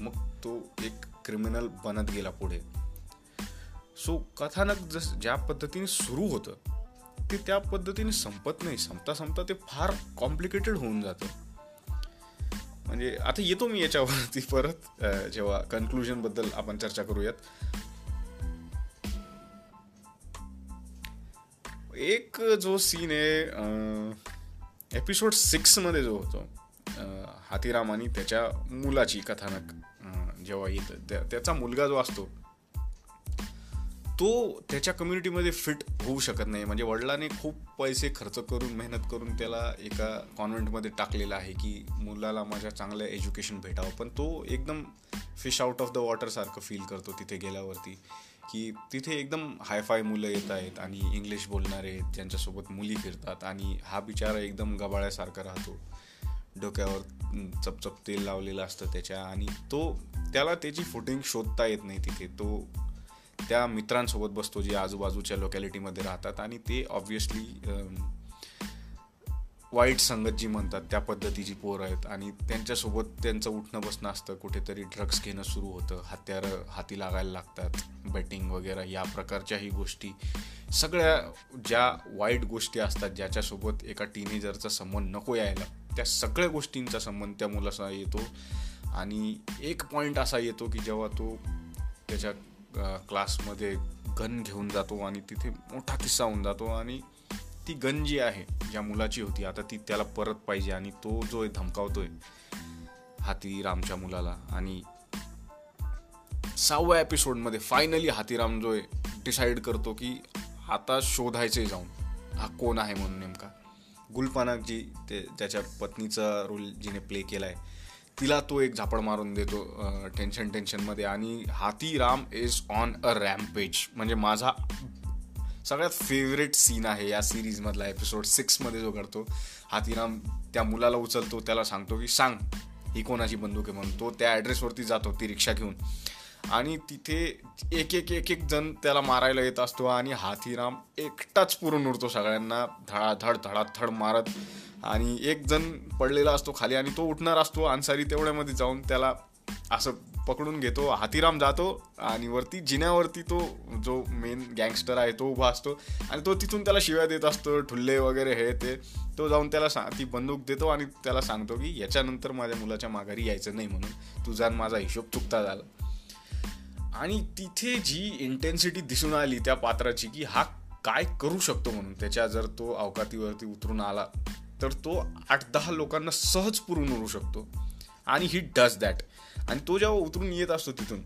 मग तो एक क्रिमिनल बनत गेला पुढे. सो कथानक जस ज्या पद्धतीने सुरू होतं ते त्या पद्धतीने संपत नाही. संपता संपता ते फार कॉम्प्लिकेटेड होऊन जातं. म्हणजे आता येतो मी याच्यावरती परत जेव्हा कन्क्लुजनबद्दल आपण चर्चा करूयात. एक जो सीन आहे एपिसोड सिक्समध्ये जो होतो हातीराम आणि त्याच्या मुलाची कथानक जेव्हा येतं त्याचा मुलगा जो असतो तो त्याच्या कम्युनिटीमध्ये फिट होऊ शकत नाही. म्हणजे वडिलांनी खूप पैसे खर्च करून मेहनत करून त्याला एका कॉन्व्हेंटमध्ये टाकलेला आहे की मुलाला माझ्या चांगलं एज्युकेशन भेटावं. पण तो एकदम फिश आउट ऑफ द वॉटरसारखं फील करतो तिथे गेल्यावरती. की तिथे एकदम हायफाय मुलं येत आहेत आणि इंग्लिश बोलणारे आहेत ज्यांच्यासोबत मुली फिरतात आणि हा बिचारा एकदम गबाळ्यासारखा राहतो. डोक्यावर चपचप तेल लावलेलं असतं त्याच्या आणि तो त्याला त्याची फुटिंग शोधता येत नाही तिथे. तो त्या मित्रांसोबत बसतो जे आजूबाजूच्या लोकॅलिटीमध्ये राहतात आणि ते ऑब्विसली वाईट संगत जी म्हणतात त्या पद्धतीची पोर आहेत. आणि त्यांच्यासोबत त्यांचं उठणं बसणं असतं. कुठेतरी ड्रग्स घेणं सुरू होतं. हत्यारं हाती लागायला लागतात. बेटिंग वगैरे या प्रकारच्याही गोष्टी. सगळ्या ज्या वाईट गोष्टी असतात ज्याच्यासोबत एका टीनेजरचा संबंध नको यायला त्या सगळ्या गोष्टींचा संबंध त्या मुलाचा येतो. आणि एक पॉईंट असा येतो की जेव्हा तो त्याच्या क्लासमध्ये गन घेऊन जातो आणि तिथे मोठा किस्सा होऊन जातो. आणि ती गन जी आहे ज्या मुलाची होती. आता ती त्याला परत पाहिजे आणि तो जो आहे धमकावतोय हातीरामच्या मुलाला. आणि सहाव्या एपिसोडमध्ये फायनली हातीराम जो आहे डिसाईड करतो की आता शोधायचे जाऊन. हा कोण आहे म्हणून नेमका. गुलपानाक जी ते त्याच्या पत्नीचा रोल जिने प्ले केला आहे तिला तो एक झापड मारून देतो टेन्शन टेन्शनमध्ये आणि Hathiram is on a rampage म्हणजे माझा सगळ्यात फेवरेट सीन आहे या सिरीजमधला एपिसोड सिक्समध्ये जो करतो हातीराम त्या मुलाला उचलतो त्याला सांगतो की सांग ही कोणाची बंदूक आहे म्हणून. तो त्या ॲड्रेसवरती जातो ती रिक्षा घेऊन. आणि तिथे एक एक एक एक जण त्याला मारायला येत असतो आणि हाथीराम एकटाच पुरून उरतो सगळ्यांना धडाधड धडाधड मारत. आणि एक जण पडलेला असतो खाली आणि तो उठणार असतो अन्सारी तेवढ्यामध्ये जाऊन त्याला असं पकडून घेतो हातीराम जातो आणि वरती जिन्यावरती तो जो मेन गँगस्टर आहे तो उभा असतो आणि तो तिथून त्याला शिव्या देत असतो ठुल्ले वगैरे हे ते. तो जाऊन त्याला सा ती बंदूक देतो आणि त्याला सांगतो की याच्यानंतर माझ्या मुलाच्या माघारी यायचं नाही म्हणून तुझा माझा हिशोब चुकता झाला. आणि तिथे जी इंटेन्सिटी दिसून आली त्या पात्राची की हा काय करू शकतो म्हणून त्याच्या जर तो अवकातीवरती उतरून आला तर तो आठ दहा लोकांना सहज पुरून उरू शकतो. आणि ही डज दॅट आणि तो जेव्हा उतरून येत असतो तिथून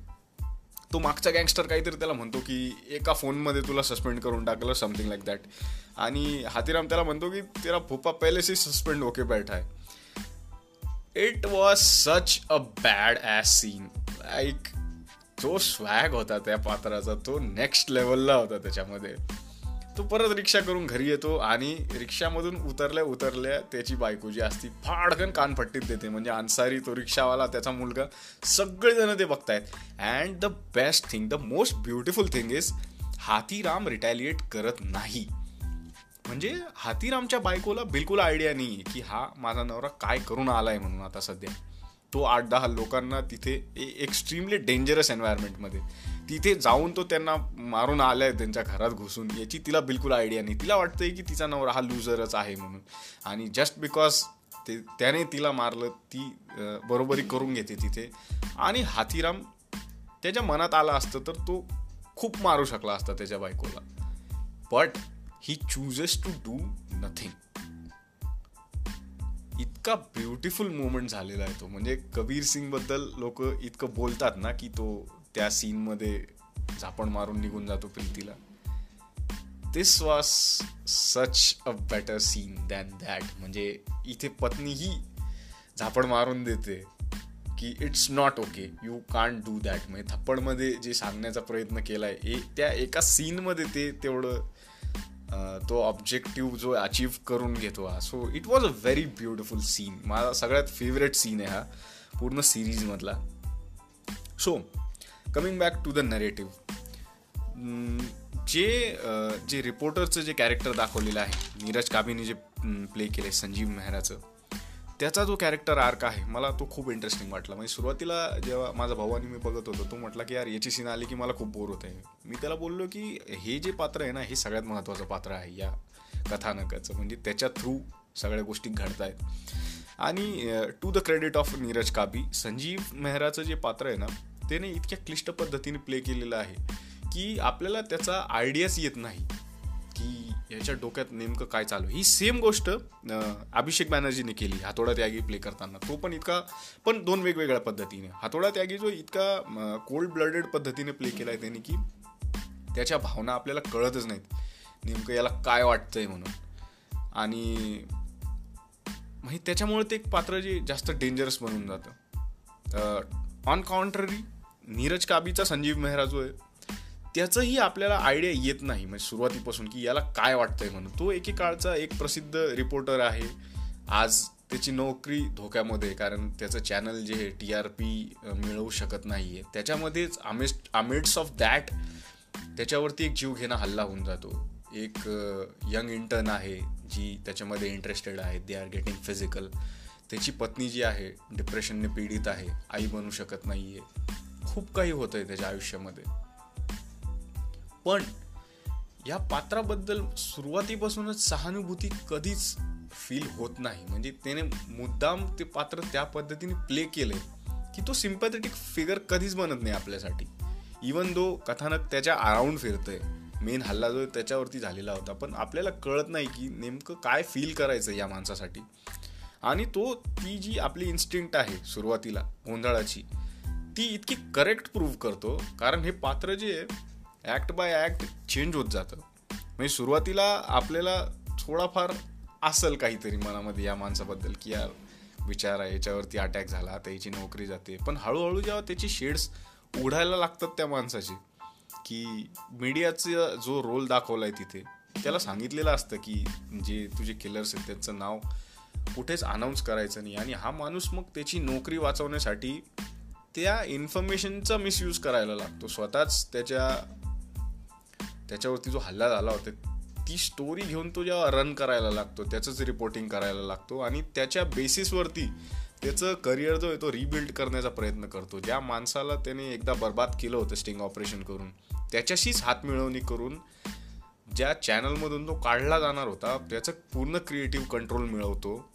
तो मागचा गँगस्टर काहीतरी त्याला म्हणतो की एका फोनमध्ये तुला सस्पेंड करून टाकलं समथिंग लाईक दॅट आणि हातीराम त्याला म्हणतो की तेरा फोपा पहिले से सस्पेंड ओके बैठा आहे. It was such a bad ass scene like जो स्वॅग होता त्या पात्राचा तो नेक्स्ट लेवलला होता त्याच्यामध्ये. तो परत रिक्षा करून घरी येतो आणि रिक्षामधून उतरल्या उतरल्या त्याची बायको जी असती फाडकन कानफट्टीत देते. म्हणजे अन्सारी तो रिक्षावाला त्याचा मुलगा सगळेजण ते बघतायत. And the best thing the most beautiful thing is Hathiram retaliate करत नाही. म्हणजे हातीरामच्या बायकोला बिलकुल आयडिया नाही आहे की हा माझा नवरा काय करून आलाय म्हणून आता सध्या. तो आठ दहा लोकांना तिथे एक्स्ट्रीमली डेंजरस एन्व्हायरमेंटमध्ये तिथे जाऊन तो त्यांना मारून आलाय त्यांच्या घरात घुसून. याची तिला बिलकुल आयडिया नाही. तिला वाटतंय की तिचा नवरा हा लूजरच आहे म्हणून. आणि जस्ट बिकॉज ते त्याने तिला मारलं ती बरोबरी करून घेते तिथे. आणि हाथीराम त्याच्या मनात आलं असतं तर तो खूप मारू शकला असता त्याच्या बायकोला. But he chooses to do nothing इतका ब्युटिफुल मुवमेंट झालेला आहे तो. म्हणजे कबीर सिंगबद्दल लोक इतकं बोलतात ना की तो त्या सीनमध्ये झापण मारून निघून जातो प्रीतीला. This was such a better scene than that म्हणजे इथे पत्नीही झापड मारून देते की it's not okay you can't do that म्हणजे थप्पडमध्ये जे सांगण्याचा प्रयत्न केला आहे ए त्या एका सीनमध्ये ते तेवढं तो ऑब्जेक्टिव्ह जो अचीव्ह करून घेतो हा. So it was a very beautiful scene माझा सगळ्यात फेवरेट सीन आहे हा पूर्ण सिरीजमधला so coming back to the narrative जे जे रिपोर्टरचं जे कॅरेक्टर दाखवलेलं आहे नीरज काबीने जे प्ले केले संजीव मेहराचं त्याचा जो कॅरेक्टर आर्क आहे मला तो खूप इंटरेस्टिंग वाटला. म्हणजे सुरुवातीला जेव्हा माझा भाऊ आणि मी बघत होतो तो म्हटला की यार याची सीन आली की मला खूप बोर होत आहे मी त्याला बोललो की हे जे पात्र आहे ना हे सगळ्यात महत्त्वाचं पात्र आहे या कथानकाचं. म्हणजे त्याच्या थ्रू सगळ्या गोष्टी घडत आहेत आणि to the credit of Neeraj Kabi Sanjeev मेहराचं जे पात्र आहे ना त्याने इतक्या क्लिष्ट पद्धतीने प्ले केलेलं आहे की आपल्याला त्याचा आयडियाच येत नाही की याच्या डोक्यात नेमकं काय चालू ही सेम गोष्ट अभिषेक बॅनर्जीने केली हातोडा त्यागी प्ले करताना. तो पण इतका पण दोन वेगवेगळ्या पद्धतीने. हातोडा त्यागी जो इतका कोल्ड ब्लडेड पद्धतीने प्ले केला आहे त्याने की त्याच्या भावना आपल्याला कळतच नाहीत. नेमकं याला काय वाटतंय म्हणून. आणि म्हणजे त्याच्यामुळे ते एक पात्र जे जास्त डेंजरस बनून जातं. ऑन कॉन्ट्ररी नीरज काबीचा संजीव मेहरा जो आहे त्याचंही आपल्याला आयडिया येत नाही. म्हणजे सुरुवातीपासून की याला काय वाटतंय म्हणून. तो एकेकाळचा एक प्रसिद्ध रिपोर्टर आहे. आज त्याची नोकरी धोक्यामध्ये कारण त्याचं चॅनल जे आहे टी आर पी मिळवू शकत नाही आहे त्याच्यामध्येच आमेस्ट आमेड्स ऑफ दॅट त्याच्यावरती एक जीव घेणं हल्ला होऊन जातो. एक यंग इंटर्न आहे जी त्याच्यामध्ये इंटरेस्टेड आहे. दे आर गेटिंग फिजिकल त्याची पत्नी जी आहे डिप्रेशनने पीडित आहे आई बनू शकत नाही आहे खूप काही होतं आहे त्याच्या आयुष्यामध्ये. पण या पात्राबद्दल सुरुवातीपासूनच सहानुभूती कधीच फील होत नाही. म्हणजे त्याने मुद्दाम ते पात्र त्या पद्धतीने प्ले केलंय की तो सिम्पॅथेटिक फिगर कधीच बनत नाही आपल्यासाठी. इवन दो कथानक त्याच्या अराउंड फिरतंय मेन हल्ला जो त्याच्यावरती झालेला होता पण आपल्याला कळत नाही की नेमकं काय फील करायचं या माणसासाठी. आणि तो ती जी आपली इन्स्टिंक्ट आहे सुरुवातीला गोंधळाची ती इतकी करेक्ट प्रूव्ह करतो. कारण हे पात्र जे आहे ॲक्ट बाय ॲक्ट चेंज होत जातं. म्हणजे सुरुवातीला आपल्याला थोडाफार असेल काहीतरी मनामध्ये या माणसाबद्दल की यार विचार आहे याच्यावरती अटॅक झाला त्याची नोकरी जाते. पण हळूहळू जेव्हा त्याची शेड्स उघडायला लागतात त्या माणसाचे की मीडियाचा जो रोल दाखवला आहे तिथे त्याला सांगितलेलं असतं की जे तुझे किलर्स आहेत त्यांचं नाव कुठेच अनाऊन्स करायचं नाही. आणि हा माणूस मग त्याची नोकरी वाचवण्यासाठी त्या इन्फॉर्मेशनचा मिसयूज करायला लागतो. स्वतःच त्याच्या त्याच्यावरती जो हल्ला झाला होता ती स्टोरी घेऊन तो जेव्हा रन करायला लागतो त्याचंच रिपोर्टिंग करायला लागतो. आणि त्याच्या बेसिसवरती त्याचं करिअर जो आहे तो रिबिल्ड करण्याचा प्रयत्न करतो. ज्या माणसाला त्याने एकदा बर्बाद केलं होतं स्टिंग ऑपरेशन करून त्याच्याशीच हातमिळवणी करून ज्या चॅनलमधून तो काढला जाणार होता त्याचं पूर्ण क्रिएटिव्ह कंट्रोल मिळवतो.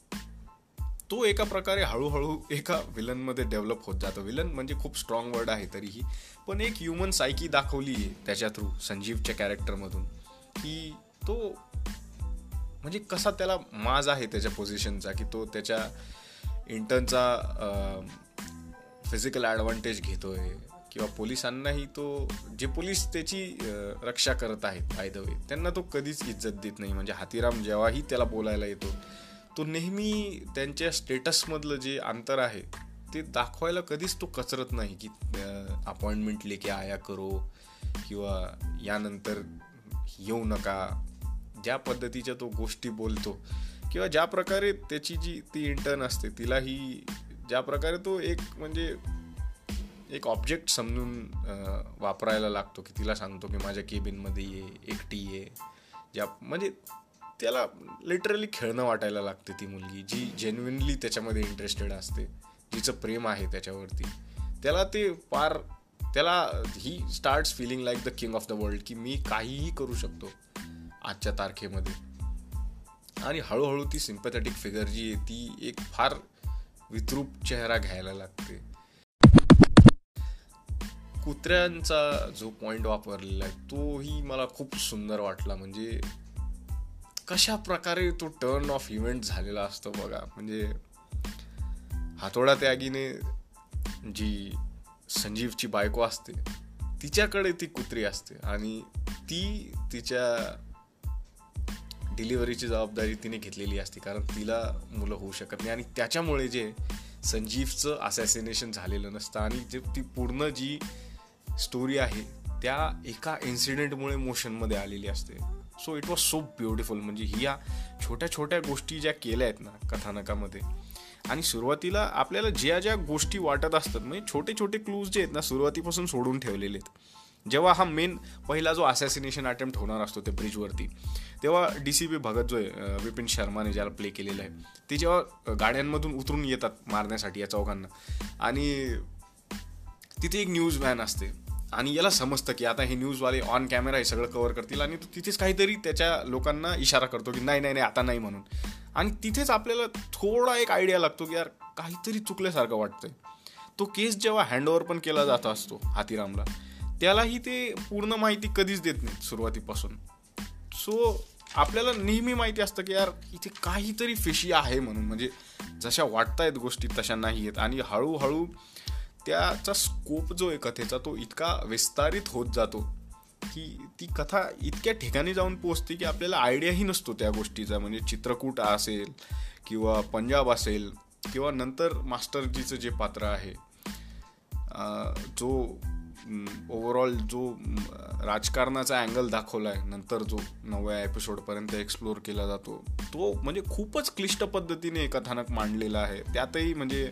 तो एका प्रकारे हळूहळू एका विलनमध्ये डेव्हलप होत जातो. विलन म्हणजे खूप स्ट्रॉंग वर्ड आहे तरीही. पण एक ह्युमन सायकी दाखवली आहे त्याच्या थ्रू संजीवच्या कॅरेक्टरमधून की तो म्हणजे कसा त्याला माज आहे त्याच्या पोझिशनचा की तो त्याच्या इंटर्नचा फिजिकल ॲडव्हान्टेज घेतोय. किंवा पोलिसांनाही तो जे पोलीस त्याची रक्षा करत आहेत बाय वे त्यांना तो कधीच इज्जत देत नाही. म्हणजे हातीराम जेव्हाही त्याला बोलायला येतो तो नेहमी त्यांच्या स्टेटसमधलं जे अंतर आहे ते दाखवायला कधीच तो कचरत नाही की अपॉइंटमेंट लेके आया करो किंवा यानंतर येऊ नका. ज्या पद्धतीच्या तो गोष्टी बोलतो किंवा ज्या प्रकारे त्याची जी ती इंटर्न असते तिलाही ज्या प्रकारे तो एक म्हणजे एक ऑब्जेक्ट समजून वापरायला लागतो की तिला सांगतो की माझ्या केबिनमध्ये ये एकटी ये. ज्या म्हणजे त्याला लिटरली खेळणं वाटायला लागते ती मुलगी जी जेन्युनली त्याच्यामध्ये इंटरेस्टेड असते जिचं प्रेम आहे त्याच्यावरती. त्याला ते फार त्याला he starts feeling like the king of the world की मी काहीही करू शकतो आजच्या तारखेमध्ये. आणि हळूहळू ती सिम्पॅथेटिक फिगर जी आहे ती एक फार विद्रूप चेहरा घ्यायला लागते. कुत्र्यांचा जो पॉईंट वापरलेला आहे तोही मला खूप सुंदर वाटला. म्हणजे कशा प्रकारे तो टर्न ऑफ इव्हेंट झालेला असतो बघा. म्हणजे हातोडा त्यागीने जी संजीवची बायको असते तिच्याकडे ती कुत्री असते आणि ती तिच्या डिलिव्हरीची जबाबदारी तिने घेतलेली असते कारण तिला मुलं होऊ शकत नाही आणि त्याच्यामुळे जे संजीवचं असॅसिनेशन झालेलं नसतं आणि जे ती पूर्ण जी स्टोरी आहे त्या एका इन्सिडेंटमुळे मोशनमध्ये आलेली असते. So it was so beautiful म्हणजे ह्या छोट्या छोट्या गोष्टी ज्या केल्या आहेत ना कथानकामध्ये. आणि सुरुवातीला आपल्याला ज्या ज्या गोष्टी वाटत असतात म्हणजे छोटे छोटे क्लूज जे आहेत ना सुरुवातीपासून सोडून ठेवलेले आहेत. जेव्हा हा मेन पहिला जो असॅसिनेशन अटेम्प्ट होणार असतो त्या ब्रिजवरती तेव्हा डी सी बी भगत जो आहे विपिन शर्माने ज्याला प्ले केलेलं आहे ते जेव्हा गाड्यांमधून उतरून येतात मारण्यासाठी या चौघांना. आणि तिथे एक न्यूज व्हॅन असते आणि याला समजतं की आता हे न्यूजवाले ऑन कॅमेरा हे सगळं कव्हर करतील आणि तो तिथेच काहीतरी त्याच्या लोकांना इशारा करतो की नाही नाही नाही आता नाही म्हणून. आणि तिथेच आपल्याला थोडा एक आयडिया लागतो की यार काहीतरी चुकल्यासारखं वाटतंय. तो केस जेव्हा हँडओव्हर पण केला जात असतो हातीरामला त्यालाही ते पूर्ण माहिती कधीच देत नाही सुरुवातीपासून. सो आपल्याला नेहमी माहिती असतं की यार इथे काहीतरी फिशी आहे म्हणून. म्हणजे जशा वाटतायत गोष्टी तशा नाही आहेत आणि हळूहळू त्याचा स्कोप जो आहे कथेचा तो इतका विस्तारित होत जातो की ती कथा इतक्या ठिकाणी जाऊन पोचते की आपल्याला आयडियाही नसतो त्या गोष्टीचा. म्हणजे चित्रकूट असेल किंवा पंजाब असेल किंवा नंतर मास्टरजीचं जे पात्र आहे जो ओव्हरऑल जो राजकारणाचा अँगल दाखवला आहे नंतर जो नवव्या एपिसोडपर्यंत एक्सप्लोर केला जातो तो म्हणजे खूपच क्लिष्ट पद्धतीने कथानक मांडलेला आहे. त्यातही म्हणजे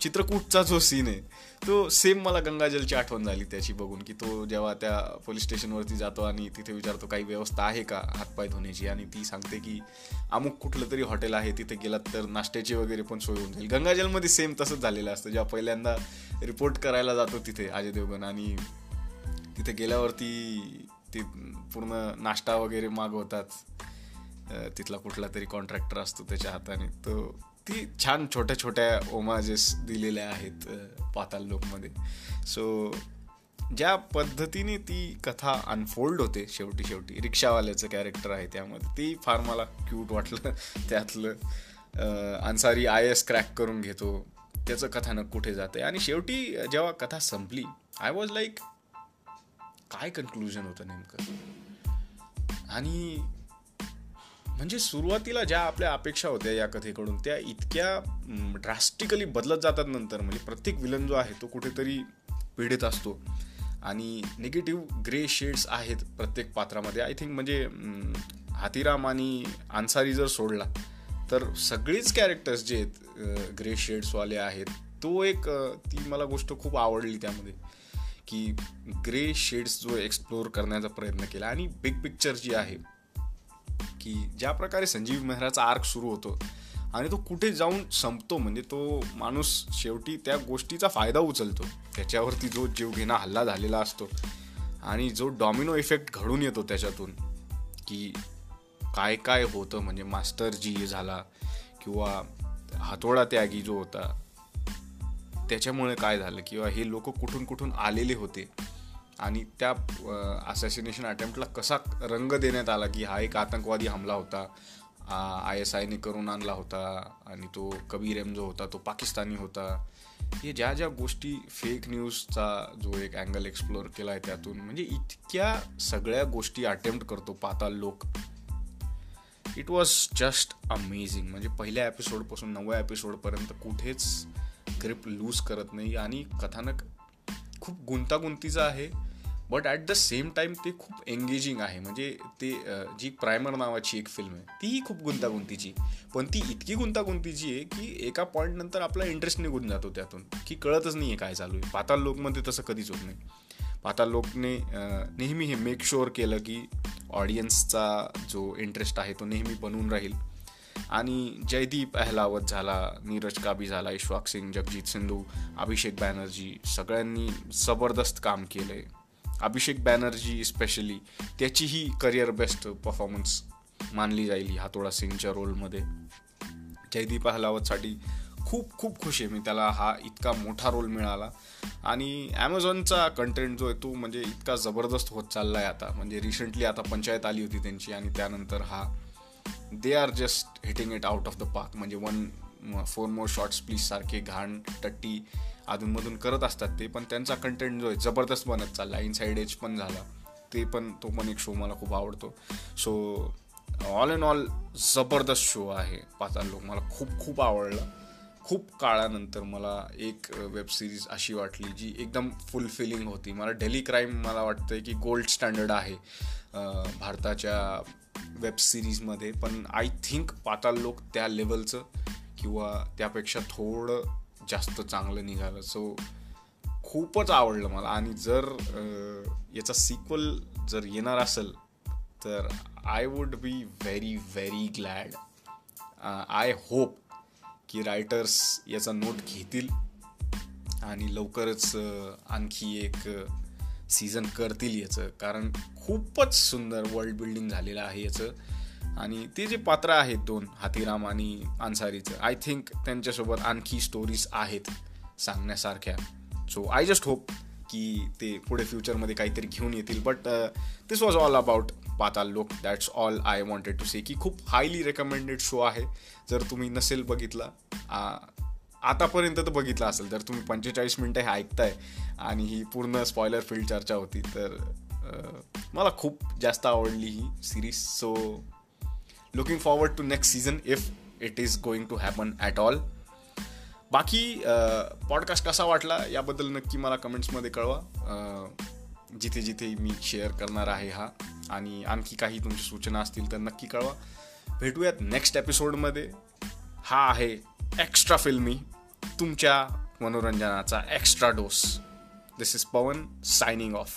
चित्रकूटचा जो सीन आहे तो सेम मला गंगाजलची आठवण झाली त्याची बघून की तो जेव्हा त्या पोलीस स्टेशनवरती जातो आणि तिथे विचारतो काही व्यवस्था आहे का हातपाय धुण्याची? आणि ती सांगते की अमुक कुठलं तरी हॉटेल आहे तिथे गेलात तर नाश्त्याची वगैरे पण सोय होऊन जाईल. गंगाजलमध्ये सेम तसंच झालेलं असतं. जेव्हा पहिल्यांदा रिपोर्ट करायला जातो तिथे अजय देवगण आणि तिथे गेल्यावरती ती पूर्ण नाश्ता वगैरे मागवतात. तिथला कुठला तरी कॉन्ट्रॅक्टर असतो त्याच्या हाताने. तो ती छान छोट्या छोट्या ओमाजेस दिलेल्या आहेत पाताल लोकमध्ये. सो ज्या पद्धतीने ती कथा अनफोल्ड होते शेवटी शेवटी रिक्षावाल्याचं कॅरेक्टर आहे त्यामध्ये ती फार मला क्यूट वाटलं. त्यातलं अन्सारी आय एस क्रॅक करून घेतो त्याचं कथानक कुठे जाते आणि शेवटी जेव्हा कथा संपली आय वॉज लाईक काय कन्क्लुजन होतं नेमकं? आणि म्हणजे सुरुवातीला ज्या आपल्या अपेक्षा होत्या या कथेकडून त्या इतक्या ड्रास्टिकली बदलत जातात नंतर. म्हणजे प्रत्येक विलन जो आहे तो कुठेतरी पीडित असतो. आणि निगेटिव्ह ग्रे शेड्स आहेत प्रत्येक पात्रामध्ये. आय थिंक म्हणजे हातीराम आणि अन्सारी जर सोडला तर सगळीच कॅरेक्टर्स जे आहेत ग्रे शेड्सवाले आहेत तो एक ती मला गोष्ट खूप आवडली त्यामध्ये. की ग्रे शेड्स जो एक्सप्लोर करण्याचा प्रयत्न केला. आणि बिग पिक्चर जी आहे की ज्या प्रकारे संजीव मेहराचा आर्क सुरू होतो आणि तो कुठे जाऊन संपतो म्हणजे तो माणूस शेवटी त्या गोष्टीचा फायदा उचलतो. त्याच्यावरती जो जीवघेणा हल्ला झालेला असतो आणि जो डॉमिनो इफेक्ट घडून येतो त्याच्यातून की काय काय होतं म्हणजे मास्टरजी झाला किंवा हातोडा त्यागी जो होता त्याच्यामुळे काय झालं किंवा हे लोक कुठून कुठून आलेले होते. आणि त्या असॅसिनेशन अटेम्प्टला कसा रंग देण्यात आला की हा एक आतंकवादी हमला होता आय एस आयने करून आणला होता आणि तो कबीर एम जो होता तो पाकिस्तानी होता. हे ज्या ज्या गोष्टी फेक न्यूजचा जो एक अँगल एक्सप्लोर केला आहे त्यातून म्हणजे इतक्या सगळ्या गोष्टी अटेम्प्ट करतो पाताल लोक. इट वॉज जस्ट अमेझिंग म्हणजे पहिल्या एपिसोडपासून नवव्या एपिसोडपर्यंत कुठेच ग्रिप लूज करत नाही. आणि कथानक खूप गुंतागुंतीचं आहे. But at the same time ते खूप एंगेजिंग आहे. म्हणजे ते जी प्रायमर नावाची एक फिल्म आहे तीही खूप गुंतागुंतीची. पण ती इतकी गुंतागुंतीची आहे की एका पॉईंटनंतर आपला इंटरेस्ट निघून जातो त्यातून की कळतच नाही आहे काय चालू आहे. पाताल लोकमध्ये तसं कधीच होत नाही. पाताल लोकने नेहमी हे मेक शुअर केलं की ऑडियन्सचा जो इंटरेस्ट आहे तो नेहमी बनून राहील. आणि जयदीप अहलावत झाला नीरज काबी झाला इश्वाक सिंग जगजीत सिंधू अभिषेक बॅनर्जी सगळ्यांनी जबरदस्त काम केलं आहे अभिषेक बॅनर्जी स्पेशली त्याचीही करिअर बेस्ट परफॉर्मन्स मानली जाईल हातोडा सिंगच्या रोलमध्ये जयदीप अहलावतसाठी खूप खूप खुश आहे मी त्याला हा इतका मोठा रोल मिळाला. आणि ॲमेझॉनचा कंटेंट जो आहे तो म्हणजे इतका जबरदस्त होत चालला आहे आता. म्हणजे रिसेंटली आता पंचायत आली होती त्यांची आणि त्यानंतर हा they are just hitting it out of the park म्हणजे one four more shots please सारखे घाण टट्टी अधूनमधून करत असतात ते पण त्यांचा कंटेंट जो आहे जबरदस्त बनत चालला. इनसाईड एज पण झाला. ते पण तो पण एक शो मला खूप आवडतो. सो ऑल इन ऑल जबरदस्त शो आहे पाताळ लोक मला खूप खूप आवडला. खूप काळानंतर मला एक वेब सिरीज अशी वाटली जी एकदम फुलफिलिंग होती. मला डेली क्राईम मला वाटतं की गोल्ड स्टँडर्ड आहे भारताच्या वेब सिरीजमध्ये पण आय थिंक पाताल लोक त्या लेवलचं किंवा त्यापेक्षा थोडं जास्त चांगलं निघालं. सो खूपच आवडलं मला. आणि जर याचा सिक्वल जर येणार असेल तर I would be very very glad I hope की रायटर्स याचा नोट घेतील आणि लवकरच आणखी एक सीझन करतील याचं. कारण खूपच सुंदर वर्ल्ड बिल्डिंग झालेलं आहे याचं. आणि ते जे पात्र आहेत दोन हातीराम आणि अन्सारीचं आय थिंक त्यांच्यासोबत आणखी स्टोरीज आहेत सांगण्यासारख्या. सो आय जस्ट होप की ते पुढे फ्युचरमध्ये काहीतरी घेऊन येतील. But this was all about Paatal Lok that's all I wanted to say की खूप हायली रेकमेंडेड शो आहे. जर तुम्ही नसेल बघितला आतापर्यंत तर बघितला असेल तर तुम्ही पंचेचाळीस मिनटं हे ऐकताय आणि ही पूर्ण स्पॉयलर फील्ड चर्चा होती तर मला खूप जास्त आवडली ही series so looking forward to next season if it is going to happen at all बाकी पॉडकास्ट कसा वाटला याबद्दल नक्की मला कमेंट्समध्ये कळवा. जिथे जिथे मी शेअर करणार आहे हा. आणि आणखी काही तुमची सूचना असतील तर नक्की कळवा. भेटूयात नेक्स्ट एपिसोडमध्ये हा आहे एक्स्ट्रा फिल्मी तुमच्या मनोरंजनाचा extra dose this is Pawan signing off